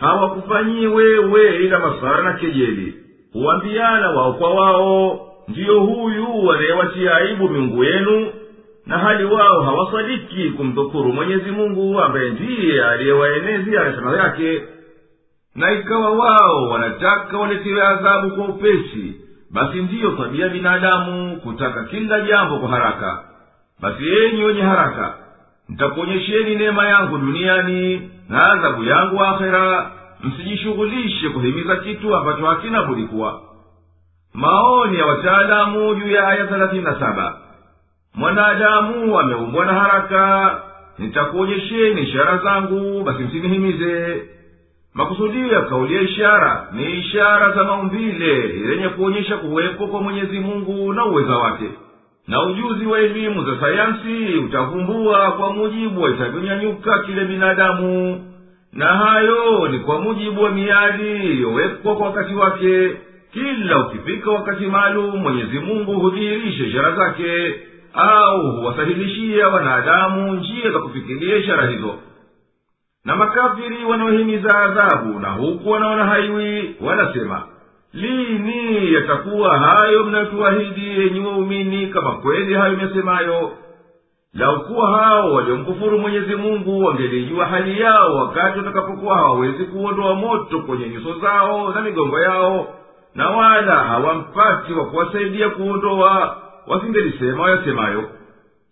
hawakufanyiwe wewe ila masara na kejeli huambiana wao kwa wao ndiyo huyu wanayewatia aibu miungu yenu na hali wao hawasadiki kumdhukuru mwenyezi mungu ambaye ndiye aliyewaenezia rehema yake. Na ikawa wao wanataka waletewe adhabu kwa upesi basi ndiyo tabia binadamu kutaka kila jambo kwa haraka. Basi enyi wenye haraka nitakuonyesheni neema yangu duniani na adhabu yangu akhera msijishughulishe kuhimiza kitu ambacho hakina budi maoni ya wataalamu juu ya aya thelathini na saba. Mwanadamu ameumbwa na haraka. Nitakuonyesheni ishara zangu basi msinihimize. Makusudio ya kauli ya ishara ni ishara za maumbile zenye kuonyesha kuwepo kwa mwenyezi mungu na uweza wake. Na ujuzi wa elimu za sayansi utavumbua kwa mujibu wa itavyonyanyuka kile binadamu na hayo ni kwa mujibu wa miadi iliyowekwa kwa wakati wake. Kila ukifika wakati maalum mwenyezi mungu hudhihirisha ishara zake au huwasahilishia wanadamu njia za kufikiria ishara hizo. Na makafiri wanaohimiza adhabu na huku wanaona haiwi wanasema lini yatakuwa hayo mnayotuahidi yenye waumini kama kweli hayo imesemayo laukuwa hao waliomkufuru mwenyezi mungu wangelijua hali yao wakati watakapokuwa hawawezi kuondoa moto kwenye nyuso zao na migongo yao na wala hawampati wa kuwasaidia kuondoa wasingelisema wayasemayo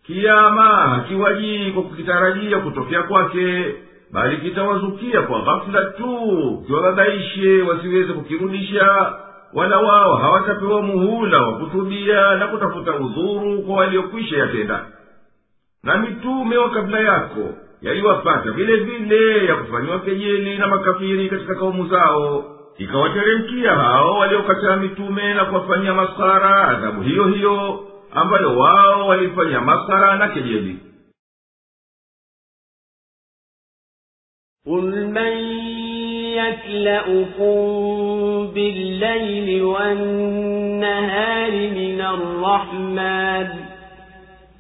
kiama hakiwajii kwa kukitarajia kutokea kwake bali kitawazukia kwa ghafula tu kiwababaishe wasiweze kukirudisha wala wao hawatapewa muhula wa kutubia na kutafuta udhuru kwa waliokwisha yatenda na mitume wa kabla yako yaliwapata vile vile ya kufanyiwa kejeli na makafiri katika kaumu zao ikawateremkia hao waliokataa mitume na kuwafanyia masara adhabu hiyo hiyo ambayo wao walifanyia masara na kejeli قل من يكلأكم بالليل والنهار من الرحمن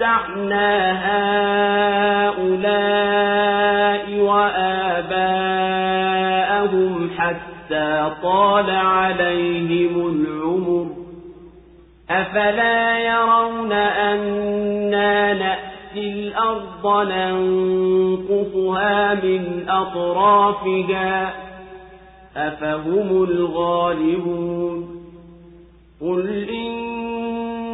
متعنا هؤلاء وآباءهم حتى طال عليهم العمر أفلا يرون أنا نأتي الأرض ننقصها من أطرافها أفهم الغالبون قل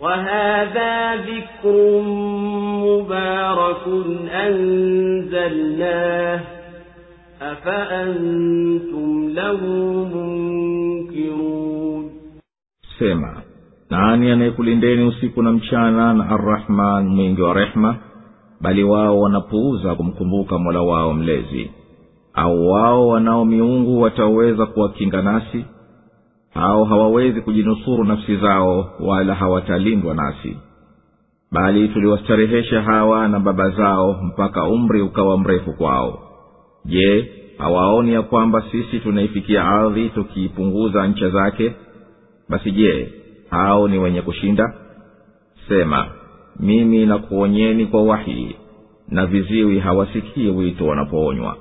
وهذا ذكر مبارك أنزلناه أفأنتم له منكرون sema nani anayekulindeni usiku na mchana na arrahman mwingi wa rehma bali wao wanapuuza kumkumbuka mola wao mlezi au wao wanao miungu wataweza kuwakinga nasi Au hawawezi kujinusuru nafsi zao wala hawatalindwa nasi. Bali tuliwastarehesha hawa na baba zao mpaka umri ukawa mrefu kwao. Je hawaoni ya kwamba sisi tunaifikia ardhi tukiipunguza ncha zake? Basi je hao ni wenye kushinda? Sema mimi nakuonyeni kwa wahi na viziwi hawasikii wito wanapoonywa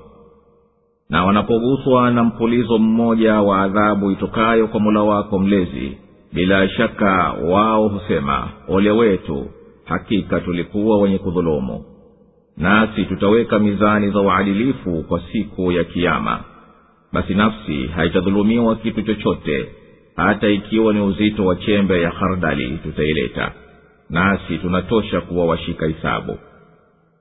na wanapoguswa na mpulizo mmoja wa adhabu itokayo kwa mola wako mlezi bila shaka wao husema ole wetu hakika tulikuwa wenye kudhulumu. Nasi tutaweka mizani za uadilifu kwa siku ya kiama basi nafsi haitadhulumiwa kitu chochote hata ikiwa ni uzito wa chembe ya hardali tutaileta. Nasi tunatosha kuwa washika hisabu.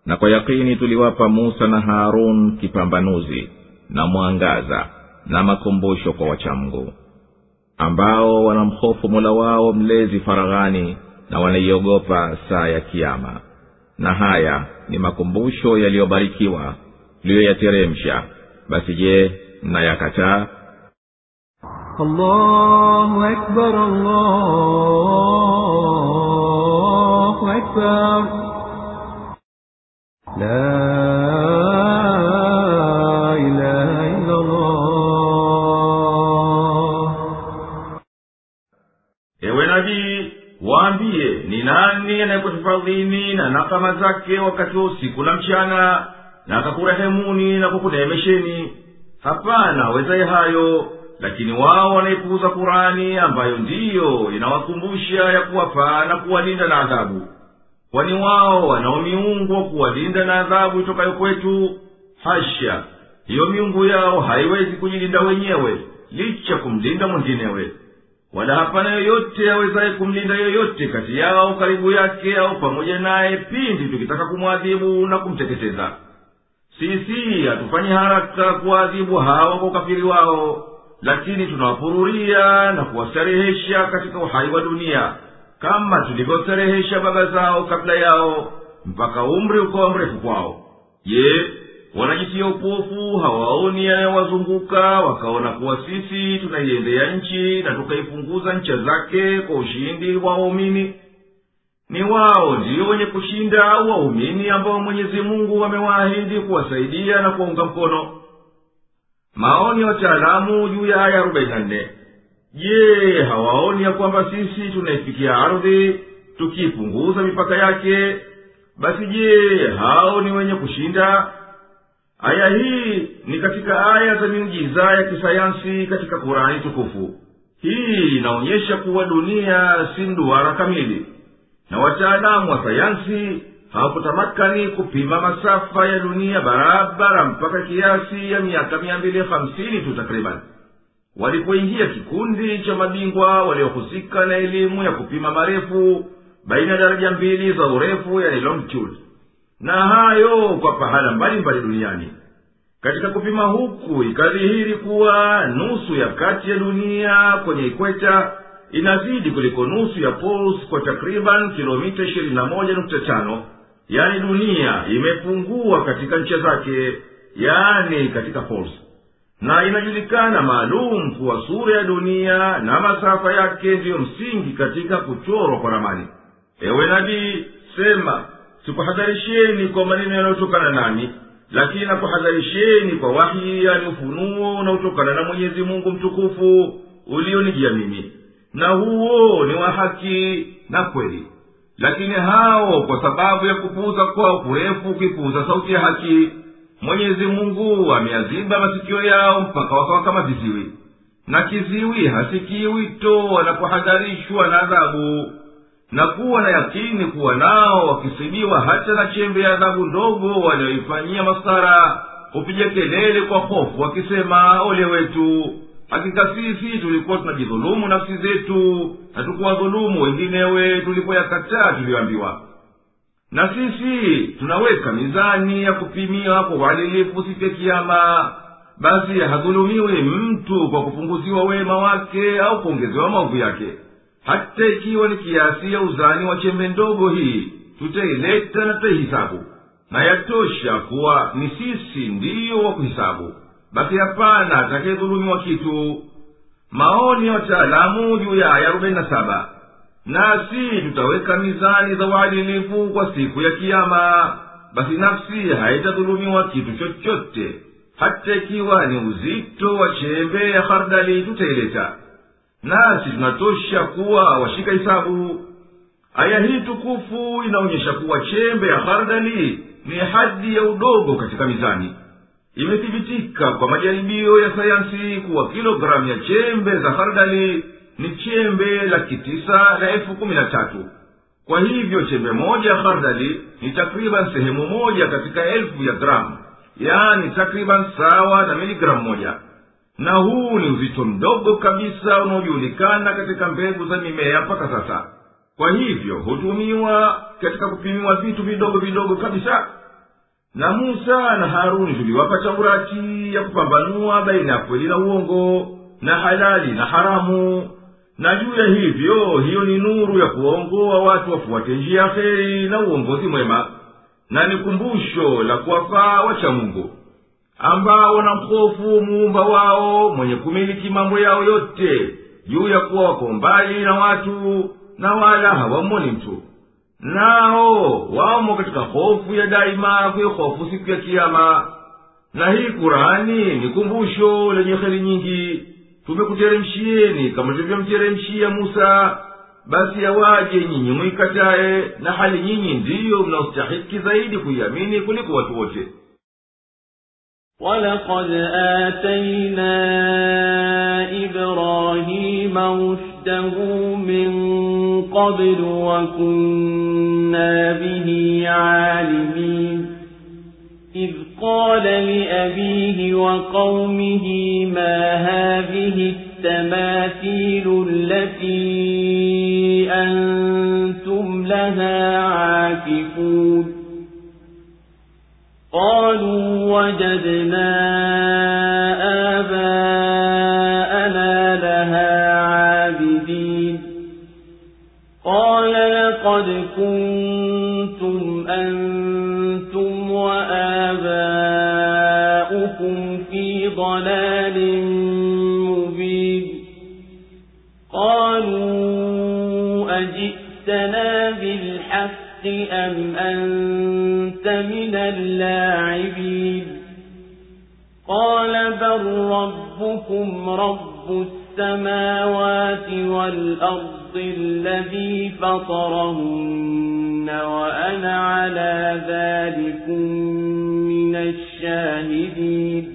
Na kwa yakini tuliwapa musa na harun kipambanuzi na mwangaza na makumbusho kwa wachamgu ambao wanamhofu mola wao mlezi faraghani na wanaiogopa saa ya kiama na haya ni makumbusho yaliyobarikiwa tuliyoyateremsha basi je mnayakataa? Allahu akbar, allahu akbar. La ni nani anayekuhifadhini na nakama zake wakati wa usiku na mchana na akakurehemuni na kukuneemesheni? Hapana wezaye hayo lakini wao wanaipuuza kurani ambayo ndiyo inawakumbusha ya kuwafaa na kuwalinda na adhabu. Kwani wao wanao miungu wa kuwalinda na adhabu itokayo kwetu? Hasha! Hiyo miungu yao haiwezi kujilinda wenyewe licha kumlinda mwinginewe wala hapana yoyote awezaye kumlinda yoyote kati yao karibu yake au pamoja naye pindi tukitaka kumwadhibu na kumteketeza. Sisi hatufanyi haraka kuwaadhibu hawa kwa ukafiri wao lakini tunawapururia na kuwastarehesha katika uhai wa dunia kama tulivyostarehesha baba zao kabla yao mpaka umri ukawa mrefu kwao. Je wanajitia upofu hawaoni yanayowazunguka wakaona kuwa sisi tunaiendea nchi na tukaipunguza ncha zake kwa ushindi wa waumini. Ni wao ndiyo wenye kushinda au waumini ambao mwenyezi mungu amewaahidi kuwasaidia na kuwaunga mkono. Maoni ya wataalamu juu ya aya arobaini na nne. Je hawaoni ya kwamba sisi tunaifikia ardhi tukiipunguza mipaka yake? Basi je hao ni wenye kushinda aya hii ni katika aya za miujiza ya kisayansi katika kurani tukufu. Hii inaonyesha kuwa dunia si mduara kamili na wataalamu wa sayansi hawakutamakani kupima masafa ya dunia barabara mpaka kiasi ya miaka mia mbili hamsini tu takriban. Walipoingia kikundi cha mabingwa waliohusika na elimu ya kupima marefu baina ya daraja mbili za urefu yani longitude na hayo kwa pahala mbalimbali duniani. Katika kupima huku ikadhihiri kuwa nusu ya kati ya dunia kwenye ikweta inazidi kuliko nusu ya pols kwa takriban kilomita ishirini na moja nukta tano. Yani dunia imepungua katika ncha zake yaani katika pols. Na inajulikana maalum kuwa sura ya dunia na masafa yake ndiyo msingi katika kuchorwa kwa ramani. Ewe nabii sema sikuhadharisheni kwa maneno yanayotokana nami lakini nakuhadharisheni kwa wahi yani ufunuo unaotokana na mwenyezi mungu mtukufu ulionijia mimi. Na huo ni wa haki na kweli. Lakini hao kwa sababu ya kupuuza kwao kurefu kuipuuza sauti ya haki mwenyezi mungu ameyaziba masikio yao mpaka wakawa kama viziwi. Na kiziwi hasikii wito wanapohadharishwa na adhabu na kuwa na yakini kuwa nao wakisibiwa hata na chembe ya adhabu ndogo wanayoifanyia masara hupiga kelele kwa hofu wakisema ole wetu hakika sisi tulikuwa tunajidhulumu nafsi zetu na tukuwadhulumu wenginewe tulipoyakataa tuliyoambiwa. Na sisi tunaweka mizani ya kupimia kwa uadilifu siku ya kiama basi hadhulumiwi mtu kwa kupunguziwa wema wake au kuongezewa maovu yake hata ikiwa ni kiasi ya uzani wa chembe ndogo hii tutaileta na tutaihisabu na yatosha kuwa ni sisi ndiyo wa kuhisabu. Basi hapana atakayedhulumiwa kitu. Maoni ya wataalamu juu ya aya arobaini na saba. Nasi tutaweka mizani za uadilifu kwa siku ya kiama basi nafsi haitadhulumiwa kitu chochote. Hata ikiwa ni uzito wa chembe ya hardali tutaileta nasi tunatosha kuwa washika hisabu aya hii tukufu inaonyesha kuwa chembe ya hardali ni hadi ya udogo katika mizani. Imethibitika kwa majaribio ya sayansi kuwa kilogramu ya chembe za hardali ni chembe laki tisa na elfu kumi na tatu. Kwa hivyo chembe moja ya hardali ni takriban sehemu moja katika elfu ya gramu. Yaani takriban sawa na miligramu moja na huu ni uzito mdogo kabisa unaojulikana katika mbegu za mimea mpaka sasa. Kwa hivyo hutumiwa katika kupimiwa vitu vidogo vidogo kabisa. Na musa na haruni tuliwapa taurati ya kupambanua baina ya kweli na uongo na halali na haramu. Na juu ya hivyo hiyo ni nuru ya kuwaongoa watu wafuate njia ya heri na uongozi mwema. Na ni kumbusho la kuwafaa wacha mungu ambao wanamhofu muumba wao mwenye kumiliki mambo yao yote juu ya kuwa wako mbali na watu na wala hawamoni mtu. Nao wamo katika hofu ya daima kuihofu siku ya kiama na hii kurani ni kumbusho lenye heri nyingi. Tumekuteremshieni kama tulivyomteremshia musa. Basi awaje nyinyi mwikataye na hali nyinyi ndiyo mnaostahiki zaidi kuiamini kuliko watu wote ولقد آتينا إبراهيم رشده من قبل وكنا به عالمين إذ قال لأبيه وقومه ما هذه التماثيل التي أنتم لها عاكفون قالوا وجدنا آباءنا لها عابدين. قال لقد كنتم أنتم وآباؤكم في ضلال مبين. قالوا أجئتنا بالحق أم من اللاعبين. قال بل ربكم رب السماوات والأرض الذي فطرهن وأنا على ذلكم من الشاهدين.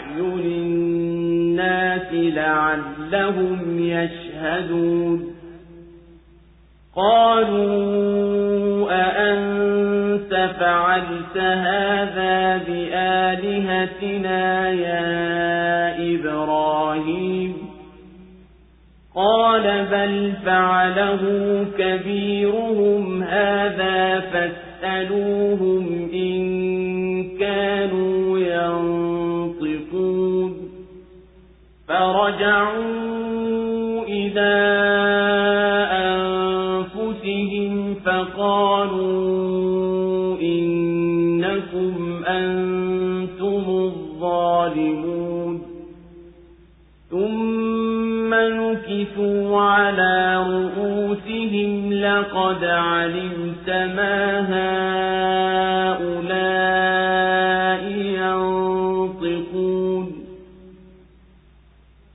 الناس لعلهم يشهدون. قالوا أأنت فعلت هذا بآلهتنا يا إبراهيم؟ قال بل فعله كبيرهم هذا فاسألوهم إن كانوا فرجعوا إلى أنفسهم فقالوا إنكم أنتم الظالمون. ثم نكثوا على رؤوسهم لقد علمت ما هؤلاء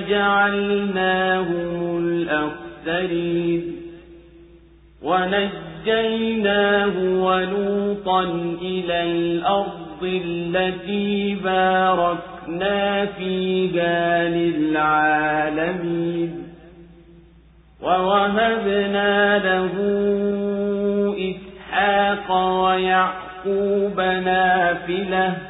فجعلناهم الأخسرين ونجيناه ولوطا إلى الأرض التي باركنا فيها للعالمين ووهبنا له إسحاق ويعقوب نافلة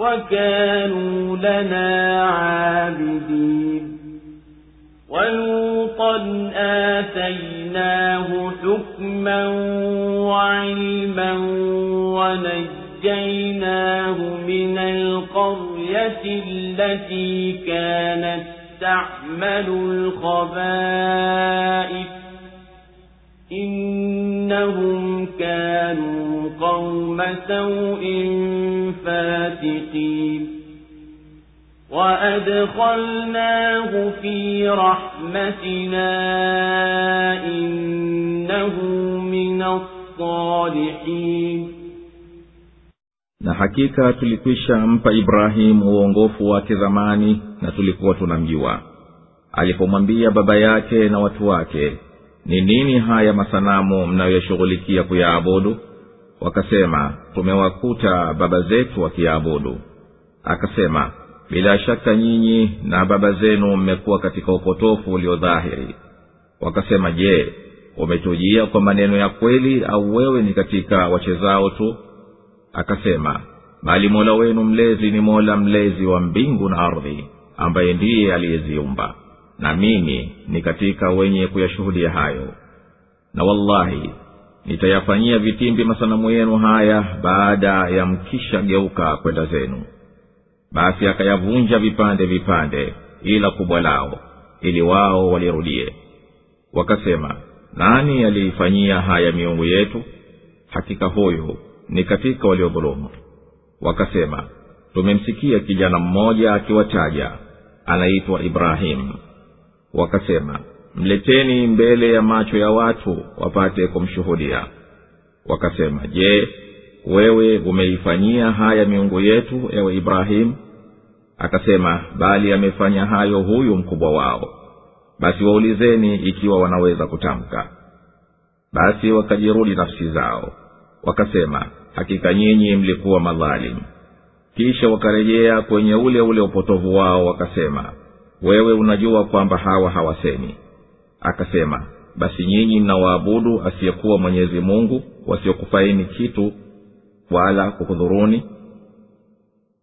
وكانوا لنا عابدين. ولوطا آتيناه حكما وعلما ونجيناه من القرية التي كانت تعمل الخبائث. إنهم كانوا قوم سوء فاتقين وأدخلناه في رحمتنا إنه من الصالحين na hakika tulikwisha mpa ibrahimu uongofu wake zamani na tulikuwa tunamjua alipomwambia baba yake na watu wake ni nini haya masanamu mnayoyashughulikia kuyaabudu? Wakasema tumewakuta baba zetu wakiyaabudu akasema bila shaka nyinyi na baba zenu mmekuwa katika upotofu uliodhahiri wakasema je umetujia kwa maneno ya kweli au wewe ni katika wachezao tu? Akasema bali mola wenu mlezi ni mola mlezi wa mbingu na ardhi ambaye ndiye aliyeziumba na mimi ni katika wenye kuyashuhudia hayo. Na wallahi nitayafanyia vitimbi masanamu yenu haya baada ya mkisha geuka kwenda zenu. Basi akayavunja vipande vipande ila kubwa lao ili wao walirudie. Wakasema nani aliifanyia haya miungu yetu? Hakika huyu ni katika waliodhulumu. Wakasema tumemsikia kijana mmoja akiwataja anaitwa ibrahimu wakasema mleteni mbele ya macho ya watu wapate kumshuhudia. Wakasema je wewe umeifanyia haya miungu yetu ewe ibrahimu akasema bali amefanya hayo huyu mkubwa wao. Basi waulizeni ikiwa wanaweza kutamka. Basi wakajirudi nafsi zao. Wakasema hakika nyinyi mlikuwa madhalimu. Kisha wakarejea kwenye ule ule upotovu wao wakasema wewe unajua kwamba hawa hawasemi. Akasema basi nyinyi mnawaabudu asiyekuwa mwenyezi mungu wasiokufaini kitu wala kukudhuruni?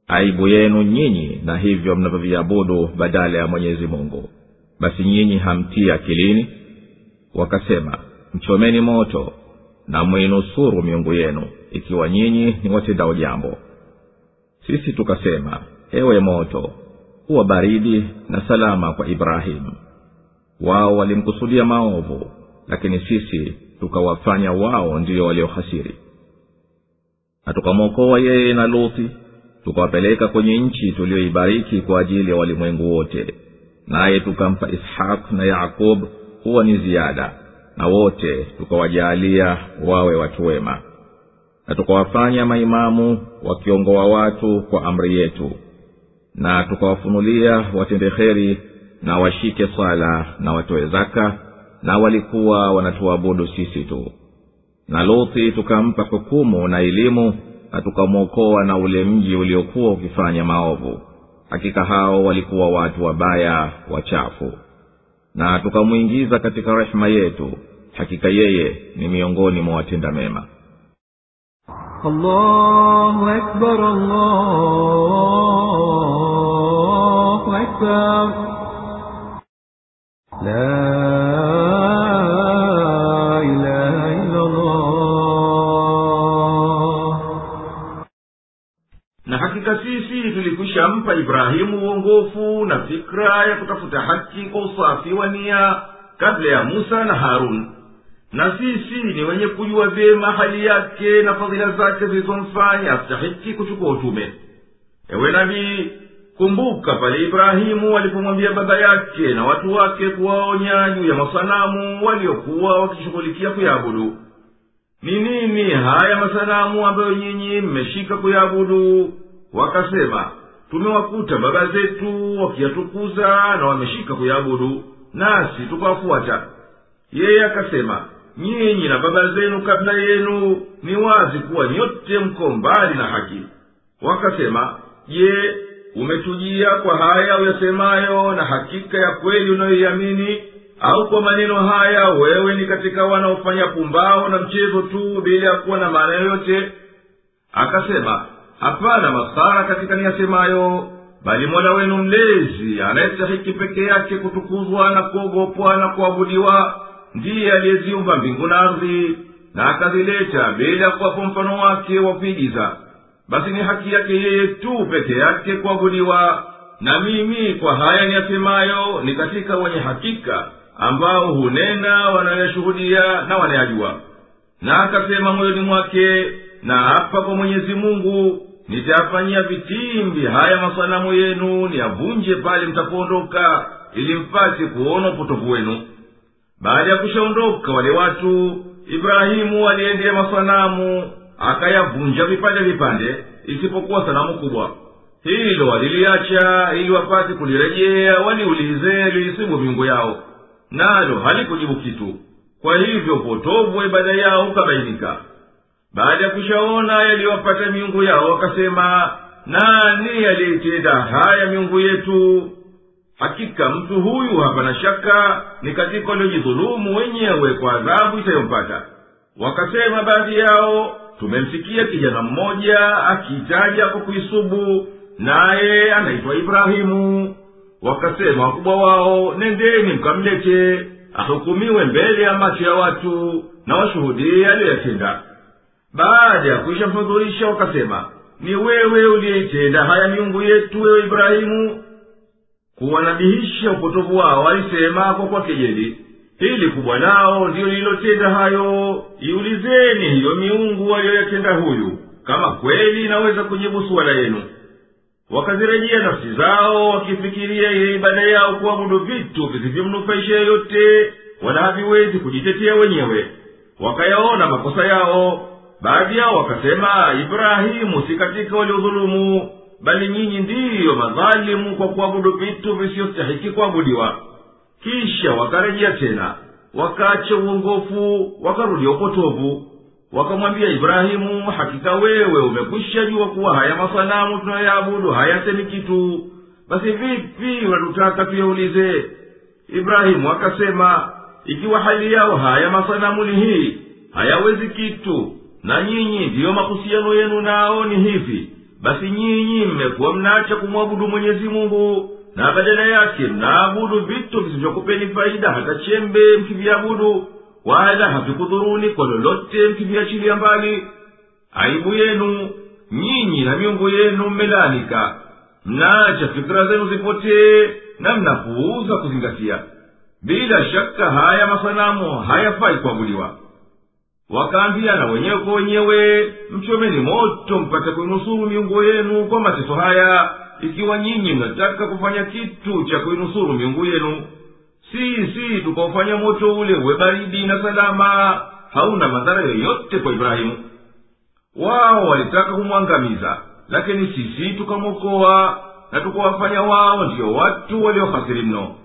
Aibu yenu nyinyi na hivyo mnavyoviabudu badala ya mwenyezi mungu. Basi nyinyi hamtii akilini? Wakasema mchomeni moto na mwinusuru miungu yenu ikiwa nyinyi ni watendao jambo sisi tukasema ewe moto huwa baridi na salama kwa ibrahimu wao walimkusudia maovu lakini sisi tukawafanya wao ndiyo waliohasiri. Na tukamwokoa yeye na luthi tukawapeleka kwenye nchi tuliyoibariki kwa ajili ya walimwengu wote. Naye tukampa ishaq na yakub kuwa ni ziada na wote tukawajaalia wawe watu wema. Na tukawafanya maimamu wakiongoa watu kwa amri yetu na tukawafunulia watende kheri na washike swala na watoe zaka na walikuwa wanatuabudu sisi tu. Na luthi tukampa hukumu na elimu na tukamwokoa na ule mji uliokuwa ukifanya maovu. Hakika hao walikuwa watu wabaya wachafu. Na tukamwingiza katika rehema yetu. Hakika yeye ni miongoni mwa watenda mema. Allahu akbar, allahu أكبر لا إله إلا الله na hakika sisi tulikwisha mpa ibrahimu uongofu na fikra ya kutafuta haki kwa usafi wa nia kabla ya musa na harun na sisi ni wenye kujua vyema hali yake na fadhila zake zilizomfanya astahiki kuchukua utume ewe nabii kumbuka pale ibrahimu alipomwambia baba yake na watu wake kuwaonya juu ya masanamu waliokuwa wakishughulikia kuyaabudu ni nini haya masanamu ambayo nyinyi mmeshika kuyaabudu wakasema tumewakuta baba zetu wakiyatukuza na wameshika kuyaabudu nasi tukawafuata. Yeye akasema nyinyi na baba zenu kabla yenu ni wazi kuwa nyote mko mbali na haki. Wakasema je umetujia kwa haya uyasemayo na hakika ya kweli unayoiamini au kwa maneno haya wewe ni katika wanaofanya pumbao na mchezo tu bila ya kuwa na maana yoyote? Akasema hapana masara katika niyasemayo bali mola wenu mlezi anayestahiki peke yake kutukuzwa na kuogopwa na kuabudiwa ndiye aliyeziumba mbingu na ardhi na akazileta bila ya kuwapo mfano wake wa kuigiza basi ni haki yake yeye tu peke yake kuabudiwa. Na mimi kwa haya niyasemayo ni katika wenye hakika ambao hunena wanayashuhudia na wanayajua. Na akasema moyoni mwake na hapa kwa mwenyezi mungu nitayafanyia vitimbi haya masanamu yenu niyavunje pale mtapoondoka ili mpate kuona upotovu wenu. Baada ya kushaondoka wale watu ibrahimu aliendea masanamu akayavunja vipande vipande isipokuwa sanamu kubwa. Hilo waliliacha ili wapate kulirejea waliulize liisibu viungo yao. Nalo halikujibu kitu. Kwa hivyo upotovu wa ibada yao ukabainika baada ya kushaona yaliwapata miungu yao wakasema nani aliyeitenda haya miungu yetu? Hakika mtu huyu hapana shaka ni katika waliojidhulumu wenyewe kwa adhabu itayompata. Wakasema baadhi yao tumemsikia kijana mmoja akiitaja kwa kuisubu naye anaitwa ibrahimu. Wakasema wakubwa wao nendeni mkamlete ahukumiwe mbele ya macho ya watu na washuhudie aliyoyatenda. Baada ya kuishamhudhurisha wakasema ni wewe uliyeitenda haya miungu yetu wewe ibrahimu? Kuwanabihisha upotovu wao alisema kwa kwa kejeli hili kubwa lao ndiyo lililotenda hayo. Iulizeni hiyo miungu aliyoyatenda huyu kama kweli inaweza kujibu suala yenu. Wakazirejea nafsi zao wakifikiria ile ibada yao kuabudu vitu visivyomnufaisha yeyote wala haviwezi kujitetea wenyewe. Wakayaona makosa yao. Baadhi yao wakasema ibrahimu si katika waliodhulumu bali nyinyi ndiyo madhalimu kwa kuabudu vitu visiyostahiki kuabudiwa kisha wakarejea tena wakaacha uongofu wakarudia upotovu. Wakamwambia ibrahimu hakika wewe umekwisha jua kuwa haya masanamu tunayoyaabudu hayasemi kitu. Basi vipi unatutaka tuyaulize? Ibrahimu akasema ikiwa hali yao haya masanamu ni hii hayawezi kitu. Na nyinyi ndiyo mahusiano yenu nao ni hivi. Basi nyinyi mmekuwa mnaacha kumwabudu mwenyezi mungu na badala yake mnaabudu vitu visivyokupeni faida hata chembe mkiviabudu wala havikudhuruni kwa lolote mkiviachilia mbali. Aibu yenu nyinyi na miungu yenu mmelanika. Mnaacha fikira zenu zipotee na mnapuuza kuzingatia. Bila shaka haya masanamu hayafai kuabudiwa. Wakaambiana wenyewe kwa wenyewe mchomeni moto mpate kuinusuru miungu yenu kwa mateso haya ikiwa nyinyi mnataka kufanya kitu cha kuinusuru miungu yenu sisi tukaufanya moto ule uwe baridi na salama. Hauna madhara yoyote kwa ibrahimu. Wao walitaka kumwangamiza lakini sisi tukamwokoa na tukawafanya wao ndiyo watu waliohasiri mno.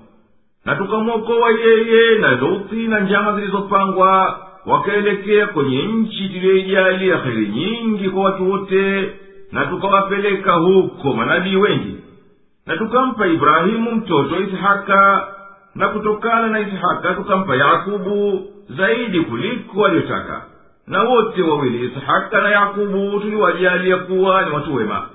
Na tukamwokoa yeye na luthi na njama zilizopangwa wakaelekea kwenye nchi tuliyoijalia heri nyingi kwa watu wote na tukawapeleka huko manabii wengi. Na tukampa ibrahimu mtoto ishaka na kutokana na ishaka tukampa yakubu zaidi kuliko aliyotaka na wote wawili ishaka na yakubu tuliwajalia kuwa ni watu wema.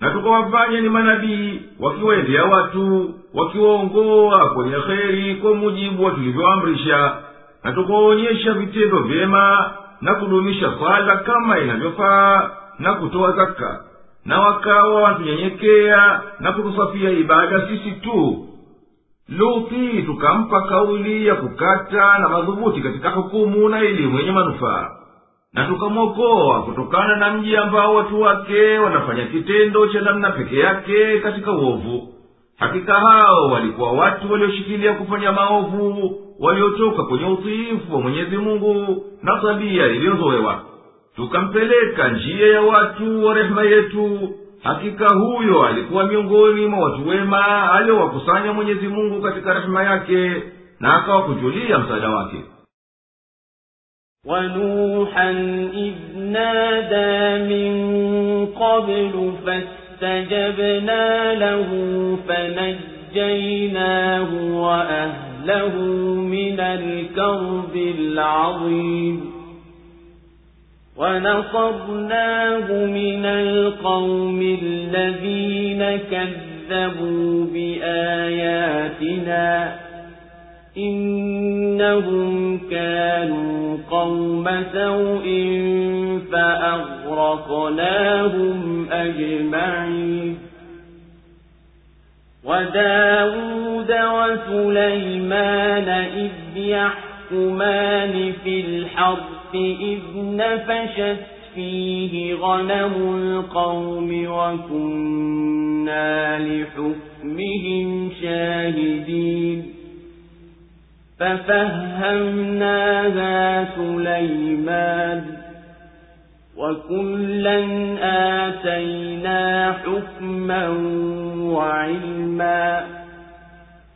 Na tukawafanya ni manabii wakiwaendea watu wakiwaongoa kwenye kheri kwa mujibu wa tulivyoamrisha. Na tukawaonyesha vitendo vyema na kudumisha sala kama inavyofaa na kutoa zaka na wakawa wantunyenyekea na kutusafia ibada sisi tu. Luthi tukampa kauli ya kukata na madhubuti katika hukumu na elimu yenye manufaa. Na tukamwokoa kutokana na mji ambao watu wake wanafanya kitendo cha namna peke yake katika uovu. Hakika hao walikuwa watu walioshikilia kufanya maovu waliotoka kwenye utiifu wa mwenyezi mungu na tabia iliyozowewa tukampeleka njia ya watu wa rehema yetu hakika huyo alikuwa miongoni mwa watu wema aliowakusanya mwenyezi mungu katika rehema yake na akawakujulia msaada wake ونوحا إذ نادى من قبل فاستجبنا له فنجيناه وأهله من الكرب العظيم ونصرناه من القوم الذين كذبوا بآياتنا إنهم كانوا قوم سوء فأغرقناهم أجمعين وداود وسليمان إذ يحكمان في الحرث إذ نفشت فيه غنم القوم وكنا لحكمهم شاهدين. ففهمناها سليمان وكلا آتينا حكما وعلما.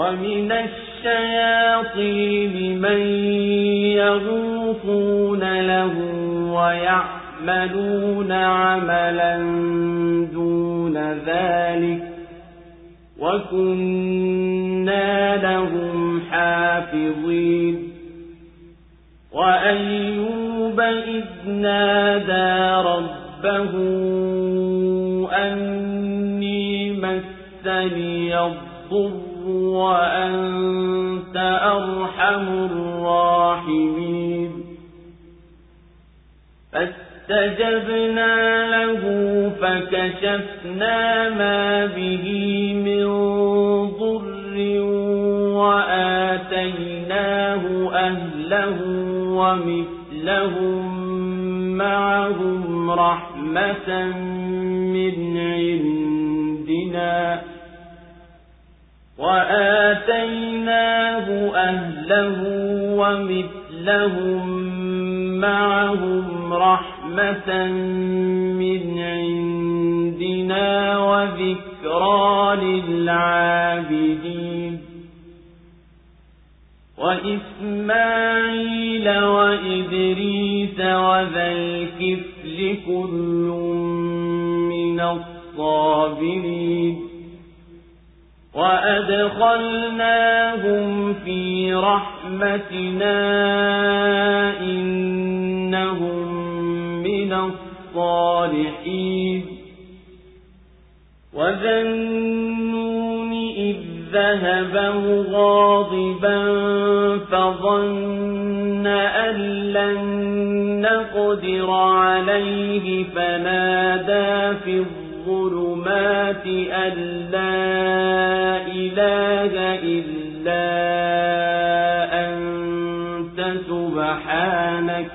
ومن الشياطين من يغوصون له ويعملون عملا دون ذلك وكنا لهم حافظين وأيوب إذ نادى ربه أني مسني الضر وأنت أرحم الراحمين. فاستجبنا له فكشفنا ما به من ضر وآتيناه أهله ومثلهم معهم رحمة من عندنا. وآتيناه أهله ومثلهم معهم رحمة من عندنا وذكرى للعابدين وإسماعيل وإدريس وذا الكفل كل من الصابرين وأدخلناهم في رحمتنا إنهم من الصالحين وذا النون إذ ذهب مغاضبا فظن أن لن نقدر عليه فنادى في الظلمات أن لا إله إلا أنت سبحانك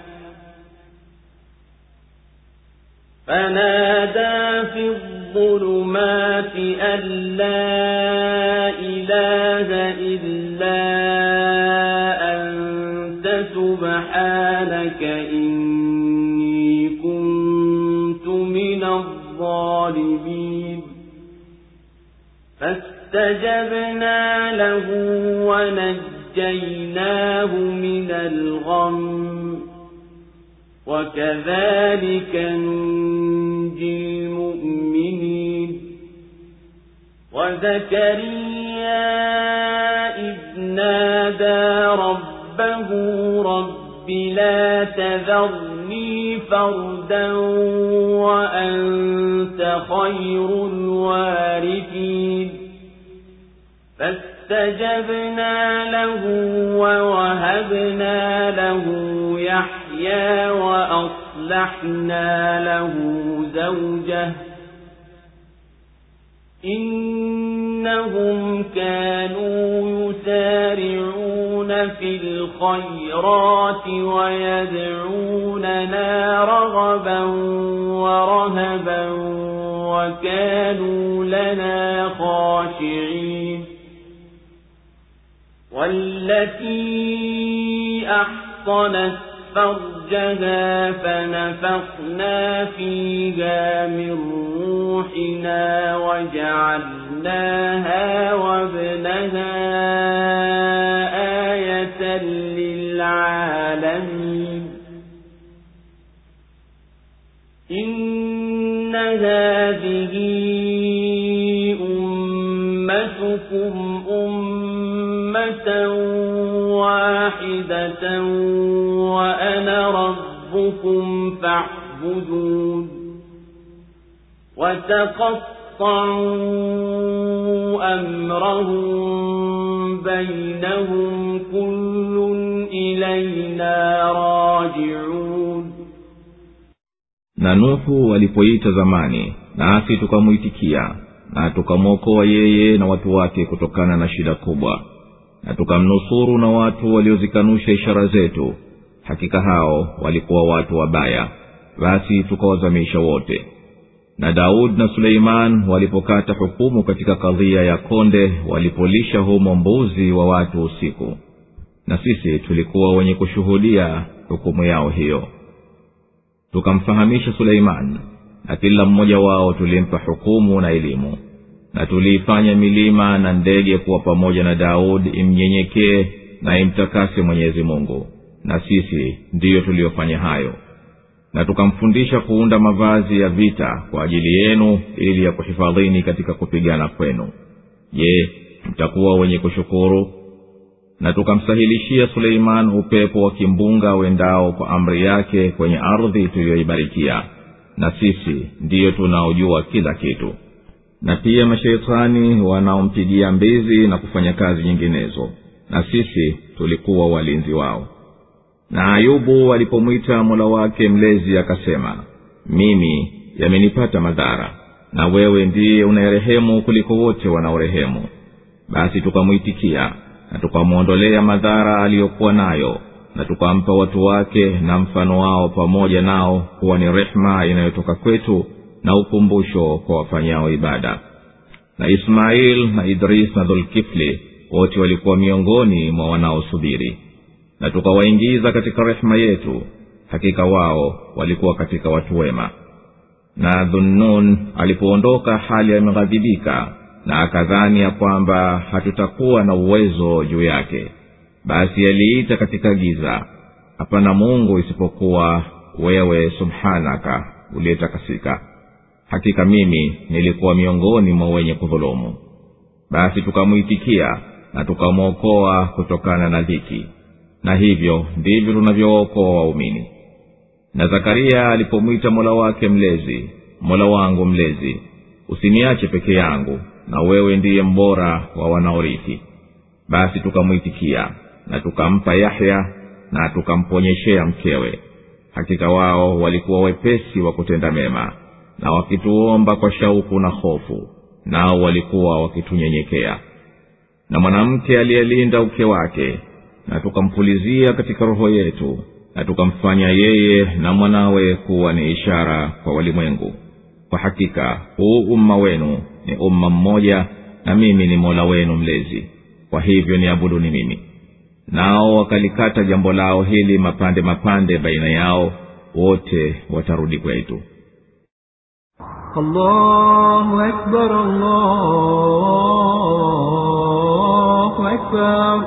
فنادى في الظلمات أن لا إله إلا أنت سبحانك إني الظالمين. فاستجبنا له ونجيناه من الغم وكذلك ننجي المؤمنين. وزكريا إذ نادى ربه رب لا تذرني فردا وأنت خير الوارثين فاستجبنا له ووهبنا له يحيى وأصلحنا له زوجه إنهم كانوا يسارعون في الخيرات ويدعوننا رغبا ورهبا وكانوا لنا خاشعين. والتي أحصنت فرجها فنفخنا فيها من روحنا وجعلناها وابنها للعالمين. إن هذه أمتكم أمة واحدة وأنا ربكم فاعبدون. وتقطعوا أمرهم بينهم كل إلينا راجعون na nuhu alipoita zamani nasi tukamwitikia na tukamwokoa yeye na watu wake kutokana na shida kubwa na tukamnusuru na watu waliozikanusha ishara zetu hakika hao walikuwa watu wabaya basi tukawazamisha wote na daud na suleiman walipokata hukumu katika kadhia ya konde walipolisha humo mbuzi wa watu usiku. Na sisi tulikuwa wenye kushuhudia hukumu yao hiyo. Tukamfahamisha suleiman na kila mmoja wao tulimpa hukumu na elimu. Na tuliifanya milima na ndege kuwa pamoja na daudi imnyenyekee na imtakase mwenyezi mungu. Na sisi ndiyo tuliyofanya hayo na tukamfundisha kuunda mavazi ya vita kwa ajili yenu ili ya kuhifadhini katika kupigana kwenu. Je mtakuwa wenye kushukuru? Na tukamsahilishia suleiman upepo wa kimbunga wendao kwa amri yake kwenye ardhi tuliyoibarikia. Na sisi ndiyo tunaojua kila kitu. Na pia masheitani wanaompigia mbizi na kufanya kazi nyinginezo. Na sisi tulikuwa walinzi wao na ayubu alipomwita mola wake mlezi akasema mimi yamenipata madhara na wewe ndiye unayerehemu kuliko wote wanaorehemu. Basi tukamwitikia na tukamwondolea madhara aliyokuwa nayo na tukampa watu wake na mfano wao pamoja nao kuwa ni rehema inayotoka kwetu na ukumbusho kwa wafanyao ibada. Na ismail na idris na dhulkifli wote walikuwa miongoni mwa wanaosubiri na tukawaingiza katika rehema yetu. Hakika wao walikuwa katika watu wema. Na dhunnun alipoondoka hali ameghadhibika na akadhani ya kwamba hatutakuwa na uwezo juu yake. Basi aliita katika giza hapana mungu isipokuwa wewe subhanaka uliyetakasika. Hakika mimi nilikuwa miongoni mwa wenye kudhulumu. Basi tukamwitikia na tukamwokoa kutokana na dhiki na hivyo ndivyo tunavyowaokoa waumini. Na zakaria alipomwita mola wake mlezi mola wangu mlezi usiniache peke yangu na wewe ndiye mbora wa wanaorithi. Basi tukamwitikia na tukampa yahya na tukamponyeshea mkewe. Hakika wao walikuwa wepesi wa kutenda mema na wakituomba kwa shauku na hofu nao walikuwa wakitunyenyekea. Na mwanamke aliyelinda uke wake na tukampulizia katika roho yetu na tukamfanya yeye na mwanawe kuwa ni ishara kwa walimwengu. Kwa hakika huu umma wenu ni umma mmoja na mimi ni mola wenu mlezi. Kwa hivyo niabuduni mimi. Nao wakalikata jambo lao hili mapande mapande baina yao wote watarudi kwetu. Allahu akbar, allahu akbar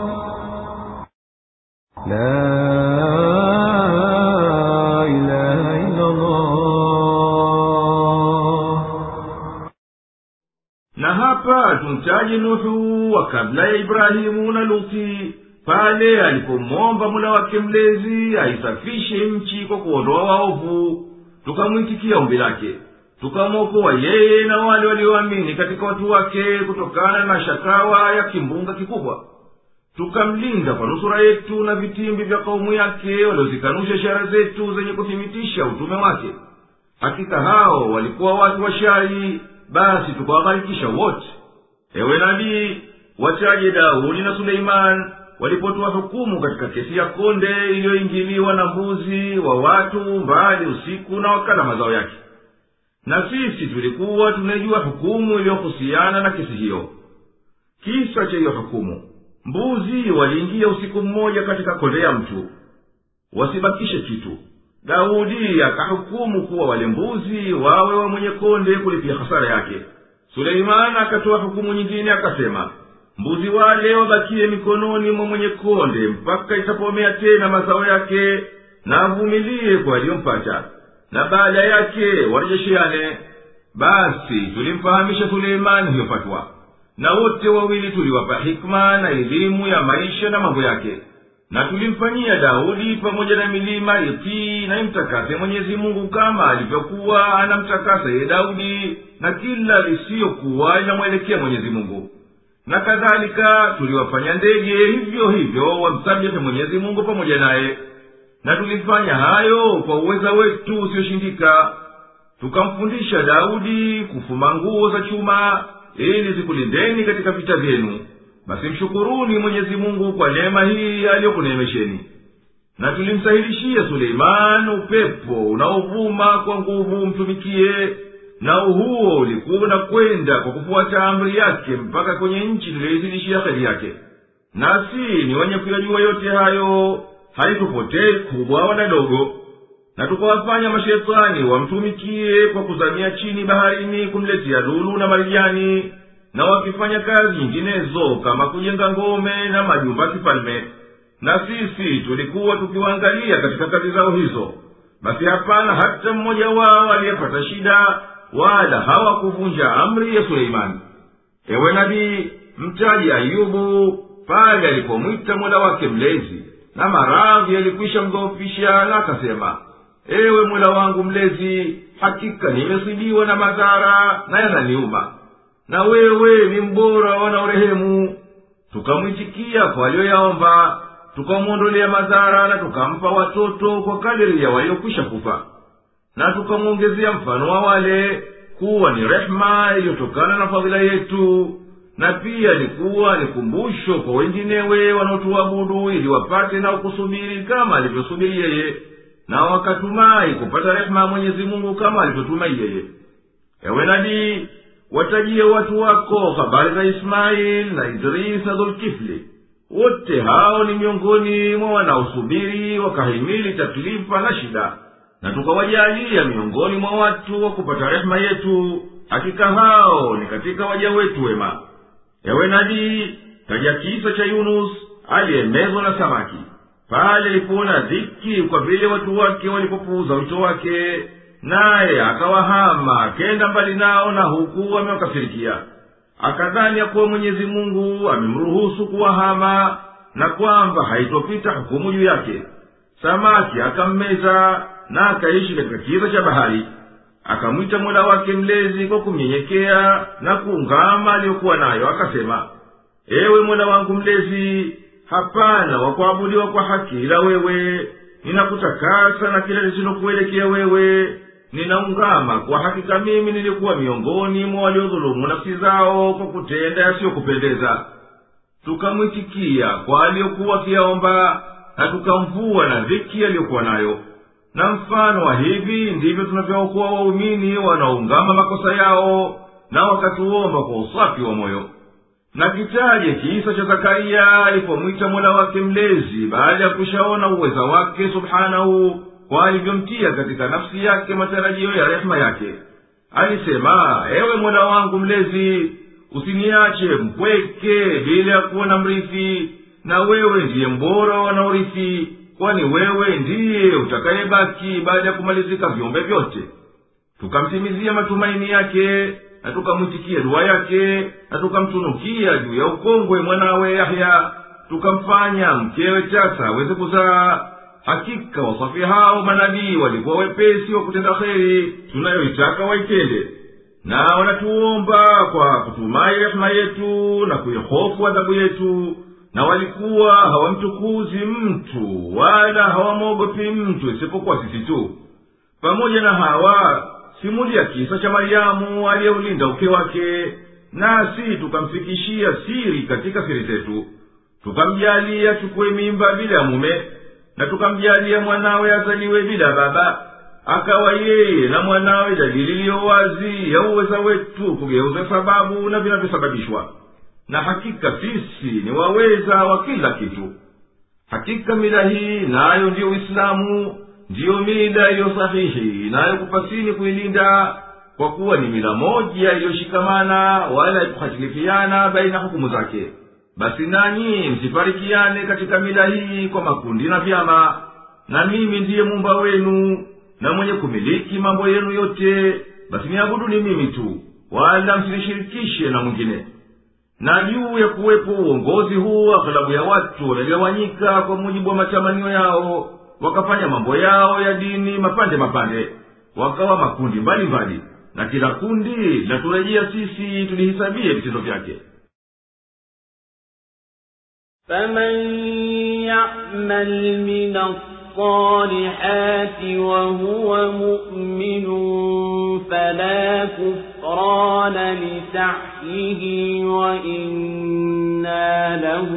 na hapa tumtaje nuhu wa kabla ya ibrahimu na luti pale alipomwomba mula wake mlezi aisafishe nchi kwa kuondoa waovu. Tukamwitikia ombi lake. Tukamwokoa yeye na wale walioamini katika watu wake kutokana na shakawa ya kimbunga kikubwa tukamlinda kwa nusura yetu na vitimbi vya kaumu yake waliozikanusha ishara zetu zenye kuthibitisha utume wake. Hakika hao walikuwa watu washari basi tukawagharikisha wote. Ewe nabii wachaje daudi na suleimani walipotoa hukumu katika kesi ya konde iliyoingiliwa na mbuzi wa watu mbali usiku na wakala mazao yake. Na sisi tulikuwa tunaijua hukumu iliyohusiana na kesi hiyo. Kisa cha hiyo hukumu mbuzi waliingia usiku mmoja katika konde ya mtu. Wasibakishe kitu. Daudi akahukumu kuwa wale mbuzi wawe wa mwenye konde kulipia hasara yake. Suleimani akatoa hukumu nyingine akasema mbuzi wale wabakie mikononi mwa mwenye konde mpaka itapomea tena mazao yake na avumilie kwa aliyompata na baada yake warejesheane basi tulimfahamisha suleimani hiyo fatwa na wote wawili tuliwapa hikma na elimu ya maisha na mambo yake. Na tulimfanyia daudi pamoja na milima itii na imtakase mwenyezi mungu kama alivyokuwa anamtakasa ye daudi na kila lisiyokuwa linamwelekea mwenyezi mungu. Na kadhalika tuliwafanya ndege hivyo hivyo wamsabihe mwenyezi mungu pamoja naye. Na tulifanya hayo kwa uweza wetu usiyoshindika tukamfundisha daudi kufuma nguo za chuma ili zikulindeni katika vita vyenu basi mshukuruni mwenyezi mungu kwa neema hii aliyokuneemesheni. Na tulimsahilishia suleimani upepo unaovuma kwa nguvu mtumikie na huo ulikuwa unakwenda kwa kufuata amri yake mpaka kwenye nchi tuliyoizidishia kheri yake. Nasi ni wenye kuyajua yote hayo haitupotei kubwa wala dogo na tukawafanya mashetani wamtumikie kwa kuzamia chini baharini kumletea lulu na marijani na wakifanya kazi nyinginezo kama kujenga ngome na majumba ya kifalme. Na sisi tulikuwa tukiwaangalia katika kazi zao hizo. Basi hapana hata mmoja wao aliyepata shida wala hawakuvunja amri ya suleimani. Ewe nabii mtaji ayubu pale alipomwita mola wake mlezi na maradhi yalikwisha mdhoofisha na akasema ewe mola wangu mlezi hakika nimezidiwa na madhara na yananiuma. Na wewe ni mbora wanaorehemu. Tukamwitikia kwa aliyoyaomba tukamwondolea madhara na tukampa watoto kwa kadiri ya waliokwisha kufa. Na tukamwongezea mfano wa wale kuwa ni rehema iliyotokana na fadhila yetu na pia likuwa ni kumbusho kwa wenginewe wanaotuabudu ili wapate na ukusubiri kama alivyosubiri yeye na wakatumai kupata rehema ya mwenyezi mungu kama alivyotumai yeye. Ewe nabii watajie watu wako habari za ismaili na idrisa dhulkifli. Wote hao ni miongoni mwa wanaosubiri wakahimili taklifa na shida. Na tukawajalia miongoni mwa watu wa kupata rehema yetu hakika hao ni katika waja wetu wema. Ewe nabii taja kisa cha yunus aliyemezwa na samaki pale alipoona dhiki kwa vile watu wake walipopuuza wito wake naye akawahama akenda mbali nao na huku amewakasirikia. Akadhani ya kuwa mwenyezi mungu amemruhusu kuwahama na kwamba haitopita hukumu juu yake. Samaki akammeza na akaishi katika kiza cha bahari. Akamwita mola wake mlezi kwa kumnyenyekea na kuungama aliyokuwa nayo akasema ewe mola wangu mlezi hapana wakuabudiwa kwa haki ila wewe. Ninakutakasa na kila lisilokuelekea wewe. Ninaungama kwa hakika mimi nilikuwa miongoni mwa waliodhulumu nafsi zao kwa kutenda yasiyokupendeza. Tukamwitikia kwa aliyokuwa akiyaomba na tukamvua na dhiki aliyokuwa nayo. Na mfano wa hivi ndivyo tunavyookoa waumini wanaungama makosa yao na wakatuomba kwa usafi wa moyo na kitaje kisa cha zakariya alipomwita mola wake mlezi baada ya kushaona uweza wake subhanahu kwa alivyomtia katika nafsi yake matarajio ya rehema yake. Alisema ewe mola wangu mlezi usiniache mpweke bila ya kuwa na mrithi na wewe ndiye mbora wanaorithi kwani wewe ndiye utakayebaki baada ya kumalizika viumbe vyote. Tukamtimizia matumaini yake na tukamwitikia dua yake na tukamtunukia juu ya ukongwe mwanawe yahya. Tukamfanya mkewe chasa aweze kuzaa. Hakika wasafi hao manabii walikuwa wepesi wa kutenda kheri. Tunayoitaka waitende. Na wanatuomba kwa kutumai rehema yetu na kuihofu adhabu yetu. Na walikuwa hawamtukuzi mtu wala hawamwogopi mtu isipokuwa sisi tu. Pamoja na hawa simulia kisa cha maryamu aliyeulinda uke wake nasi tukamfikishia siri katika siri zetu. Tukamjalia achukue mimba bila ya mume na tukamjalia mwanawe azaliwe bila baba. Akawa yeye na mwanawe dalili iliyo wazi ya uweza wetu kugeuza sababu na vinavyosababishwa. Na hakika sisi ni waweza wa kila kitu. Hakika mila hii nayo ndiyo uislamu ndiyo mila iliyo sahihi nayo kupasini kuilinda kwa kuwa ni mila moja iliyoshikamana wala ikuhatilifiana baina hukumu zake. Basi nanyi msifarikiane katika mila hii kwa makundi na vyama na mimi ndiye mumba wenu na mwenye kumiliki mambo yenu yote. Basi niabuduni mimi tu wala msinishirikishe na mwingine. Na juu ya kuwepo uongozi huu aghlabu ya watu wamegawanyika kwa mujibu wa matamanio yao wakafanya mambo yao ya dini mapande mapande wakawa makundi mbalimbali mbali. na kila kundi linaturejea sisi tulihisabie vitendo vyake فمن يعمل من الصالحات وهو مؤمن فلا كفران لسعيه وإنا له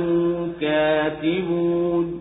كاتبون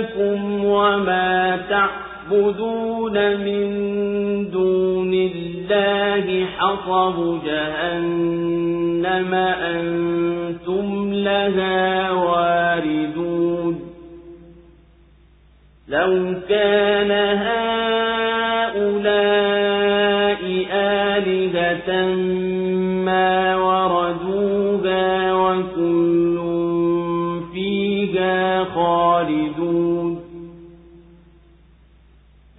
إنكم وما تعبدون من دون الله حصب جهنم أنتم لها واردون. لو كان هؤلاء آلهة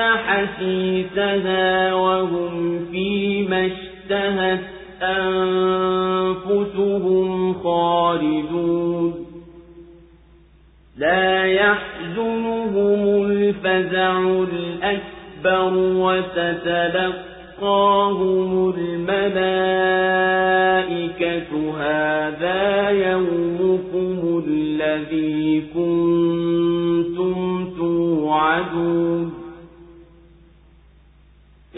حسيسها وهم فيما اشتهت أنفسهم خالدون. لا يحزنهم الفزع الأكبر وتتلقاهم الملائكة. هذا يومكم الذي كنتم توعدون.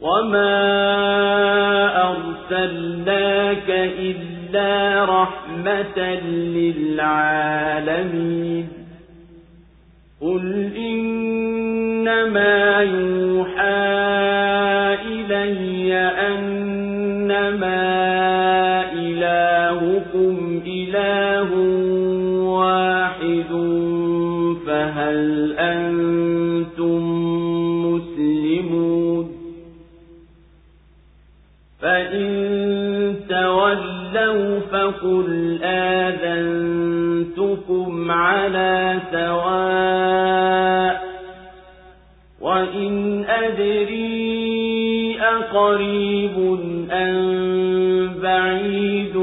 وما أرسلناك إلا رحمة للعالمين قل إنما يوحى إلي أنما فقل آذنتكم على سواء وإن أدري أقريب أم بعيد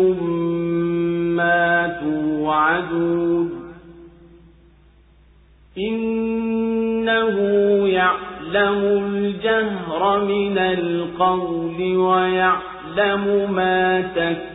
ما توعدون إنه يعلم الجهر من القول ويعلم ما تكتمون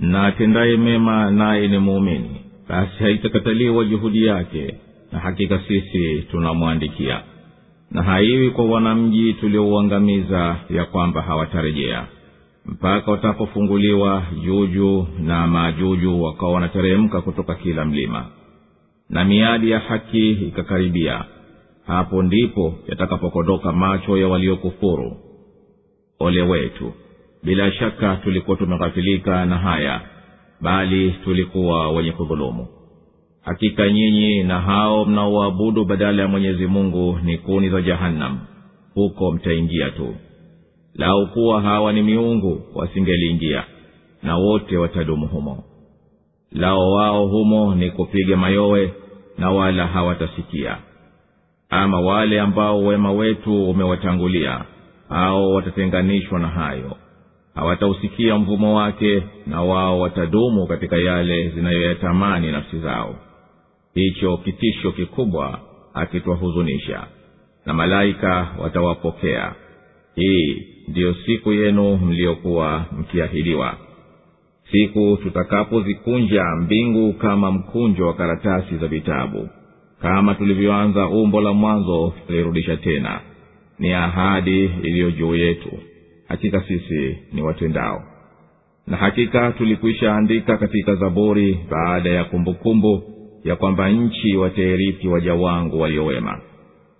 na atendaye mema naye ni muumini. Basi haitakataliwa juhudi yake na hakika sisi tunamwandikia. Na haiwi kwa wanamji tuliouangamiza ya kwamba hawatarejea. Mpaka watapofunguliwa juju na maajuju wakawa wanateremka kutoka kila mlima. Na miadi ya haki ikakaribia. Hapo ndipo yatakapokodoka macho ya waliokufuru. Ole wetu bila shaka tulikuwa tumeghafilika na haya bali tulikuwa wenye kudhulumu. Hakika nyinyi na hao mnaoabudu badala ya mwenyezi mungu ni kuni za jahannam. Huko mtaingia tu. Lau kuwa hawa ni miungu wasingeliingia na wote watadumu humo. Lao wao humo ni kupiga mayowe na wala hawatasikia. Ama wale ambao wema wetu umewatangulia hao watatenganishwa na hayo hawatausikia mvumo wake na wao watadumu katika yale zinayoyatamani nafsi zao. Hicho kitisho kikubwa akitwahuzunisha na malaika watawapokea. Hii ndiyo siku yenu mliyokuwa mkiahidiwa. Siku tutakapozikunja mbingu kama mkunjo wa karatasi za vitabu kama tulivyoanza umbo la mwanzo tulirudisha tena. Ni ahadi iliyo juu yetu hakika sisi ni watendao. Na hakika tulikwisha andika katika zaburi baada ya kumbukumbu kumbu, ya kwamba nchi watairithi waja wangu waliowema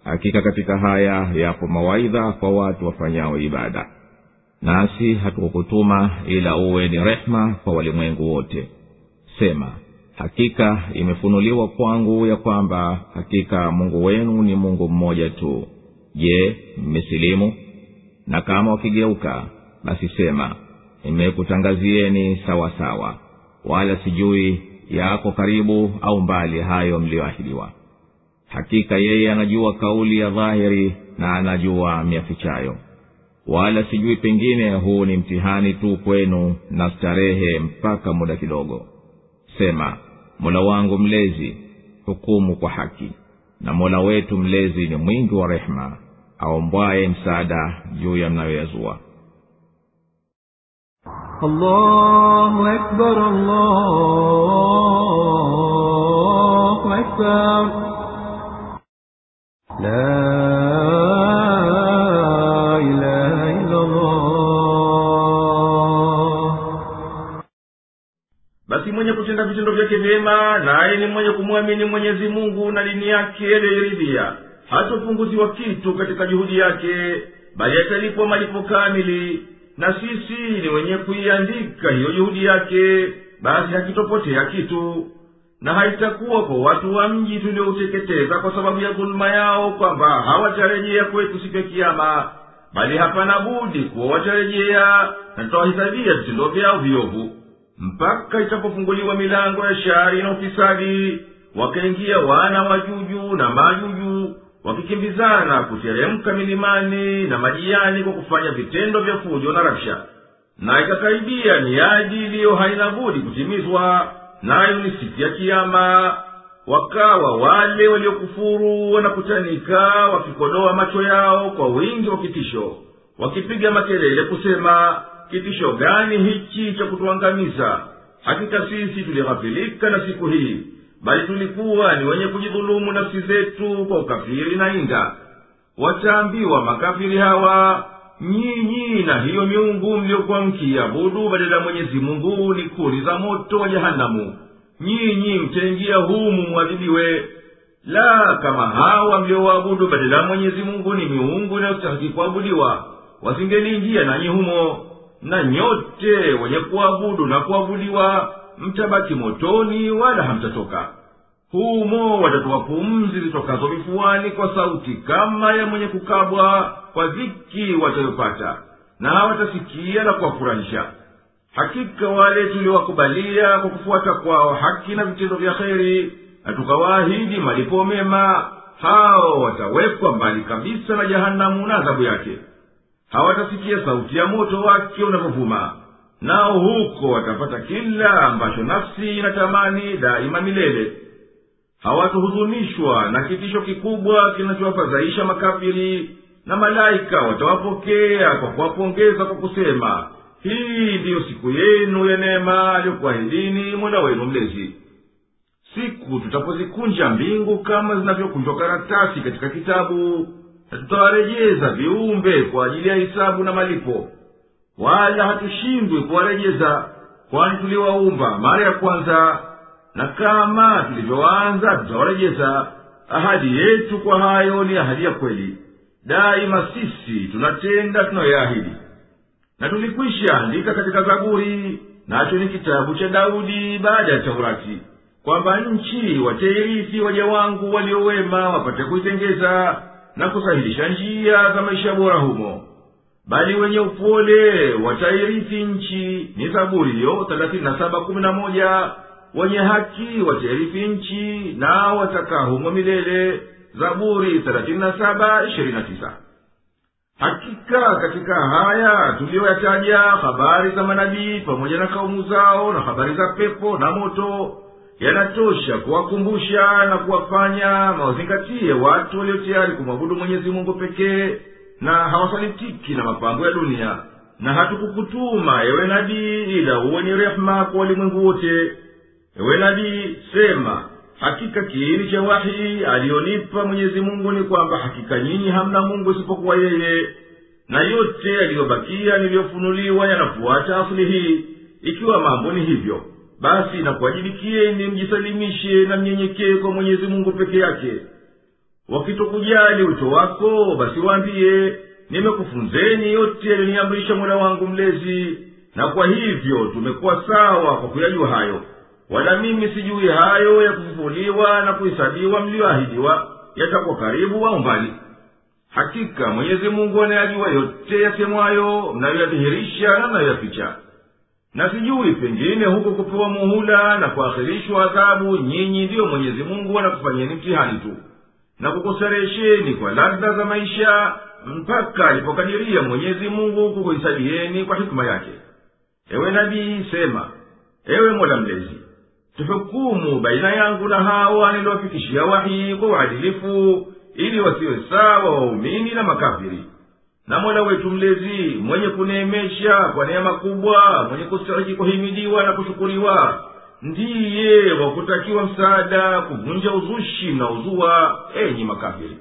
hakika katika haya yapo mawaidha kwa watu wafanyao ibada. Nasi hatukukutuma ila uwe ni rehma kwa walimwengu wote. Sema hakika imefunuliwa kwangu ya kwamba hakika mungu wenu ni mungu mmoja tu. Je mmesilimu na kama wakigeuka basi sema nimekutangazieni sawasawa sawa wala sijui yako karibu au mbali hayo mliyoahidiwa. Hakika yeye anajua kauli ya dhahiri na anajua miafichayo wala sijui pengine huu ni mtihani tu kwenu na starehe mpaka muda kidogo. Sema mola wangu mlezi hukumu kwa haki. Na mola wetu mlezi ni mwingi wa rehema aombwaye msaada juu ya mnayoyazua. Basi mwenye kutenda vitendo vyake vyema naye ni mwenye kumwamini mwenyezi mungu na dini yake yaliyoiridhia hatopunguziwa kitu katika juhudi yake bali atalipwa malipo kamili. Na sisi ni wenye kuiandika hiyo juhudi yake basi hakitopotea kitu. Na haitakuwa kwa watu wa mji tuliouteketeza kwa sababu ya dhuluma yao kwamba hawatarejea kwetu siku ya kiama bali hapana budi kuwa watarejea na tutawahesabia vitendo vyao viovu. Mpaka itapofunguliwa milango ya shari na ufisadi wakaingia wana wajuju na majuju wakikimbizana kuteremka milimani na majiani kwa kufanya vitendo vya fujo na rabsha. Na ikakaribia miadi iliyo haina budi kutimizwa nayo ni siku ya kiama wakawa wale waliokufuru wanakutanika wakikodoa macho yao kwa wingi wa kitisho wakipiga makelele kusema kitisho gani hichi cha kutuangamiza? Hakika sisi tulighafilika na siku hii bali tulikuwa ni wenye kujidhulumu nafsi zetu kwa ukafiri na inga. Wataambiwa makafiri hawa nyinyi na hiyo miungu mliyokuwa mkiabudu badala ya mwenyezi mungu ni kuni za moto wa jehanamu nyinyi mtaingia humu mwadhibiwe. La kama hawa mliowaabudu badala ya mwenyezi mungu ni miungu inayostahiki kuabudiwa wasingeliingia nanyi humo. Na nyote wenye kuabudu na kuabudiwa mtabaki motoni wala hamtatoka. Humo watatoa pumzi zitokazo vifuani kwa sauti kama ya mwenye kukabwa kwa dhiki watayopata na hawatasikia na kuwafurahisha. Hakika wale tuliowakubalia kwa kufuata kwao haki na vitendo vya kheri na tukawaahidi malipo mema hao watawekwa mbali kabisa na jahanamu na adhabu yake. Hawatasikia sauti ya moto wake unavyovuma nao huko watapata kila ambacho nafsi inatamani daima milele. Hawatuhuzunishwa na kitisho kikubwa kinachowafadhaisha makafiri na malaika watawapokea kwa kuwapongeza kwa kusema hii ndiyo siku yenu ya neema aliyokuahidini mola wenu mlezi. Siku tutapozikunja mbingu kama zinavyokunjwa karatasi katika kitabu na tutawarejeza viumbe kwa ajili ya hisabu na malipo wala hatushindwi kuwarejeza kwani tuliwaumba mara ya kwanza na kama tulivyoanza tutawarejeza. Ahadi yetu kwa hayo ni ahadi ya kweli. Daima sisi tunatenda tunayoyaahidi na tulikwisha andika katika zaburi nacho ni kitabu cha daudi baada ya taurati kwamba nchi watairithi waja wangu waliowema wapate kuitengeza na kusahilisha njia za maisha bora humo bali wenye upole watairithi nchi ni zaburi hiyo thelathini na saba kumi na moja. Wenye haki watairithi nchi nao watakaa milele zaburi thelathini na saba ishirini na tisa. Hakika katika haya tuliyoyataja habari za manabii pamoja na kaumu zao na habari za pepo na moto yanatosha kuwakumbusha na kuwafanya mawazingatie watu walio tayari kumwabudu mwenyezi mungu pekee na hawasalitiki na mapambo ya dunia na hatukukutuma ewe nabii ila uwenye rehema kwa walimwengu wote. Ewe nabii sema hakika kiini cha wahi aliyonipa mwenyezi mungu ni kwamba hakika nyinyi hamna mungu isipokuwa yeye. Na yote yaliyobakia niliyofunuliwa yanafuata asili hii. Ikiwa mambo ni hivyo basi nakuwajibikieni mjisalimishe na mnyenyekee kwa mwenyezi mungu peke yake wakitokujali wito wako basi waambiye nimekufunzeni yote yaliyoniamrisha mola wangu mlezi na kwa hivyo tumekuwa sawa kwa kuyajua hayo. Wala mimi sijui hayo ya kufufuliwa na kuhesabiwa mliyoahidiwa yatakuwa karibu au mbali. Hakika mwenyezi mungu anayajua yote yasemwayo mnayoyadhihirisha na mnayoyaficha. Na sijui pengine huko kupewa muhula na kuahirishwa adhabu nyinyi ndiyo mwenyezi mungu anakufanyeni mtihani tu na kukuseresheni kwa ladha za maisha mpaka alipokadiria mwenyezi mungu kukuhisabieni kwa hikima yake. Ewe nabii sema ewe mola mlezi tuhukumu baina yangu na hawa niliwafikishia wahi kwa uadilifu ili wasiwe sawa waumini na makafiri. Na mola wetu mlezi mwenye kuneemesha kwa neema kubwa mwenye kustahiki kuhimidiwa na kushukuriwa ndiye wakutakiwa msaada kuvunja uzushi mnaozua enyi makafiri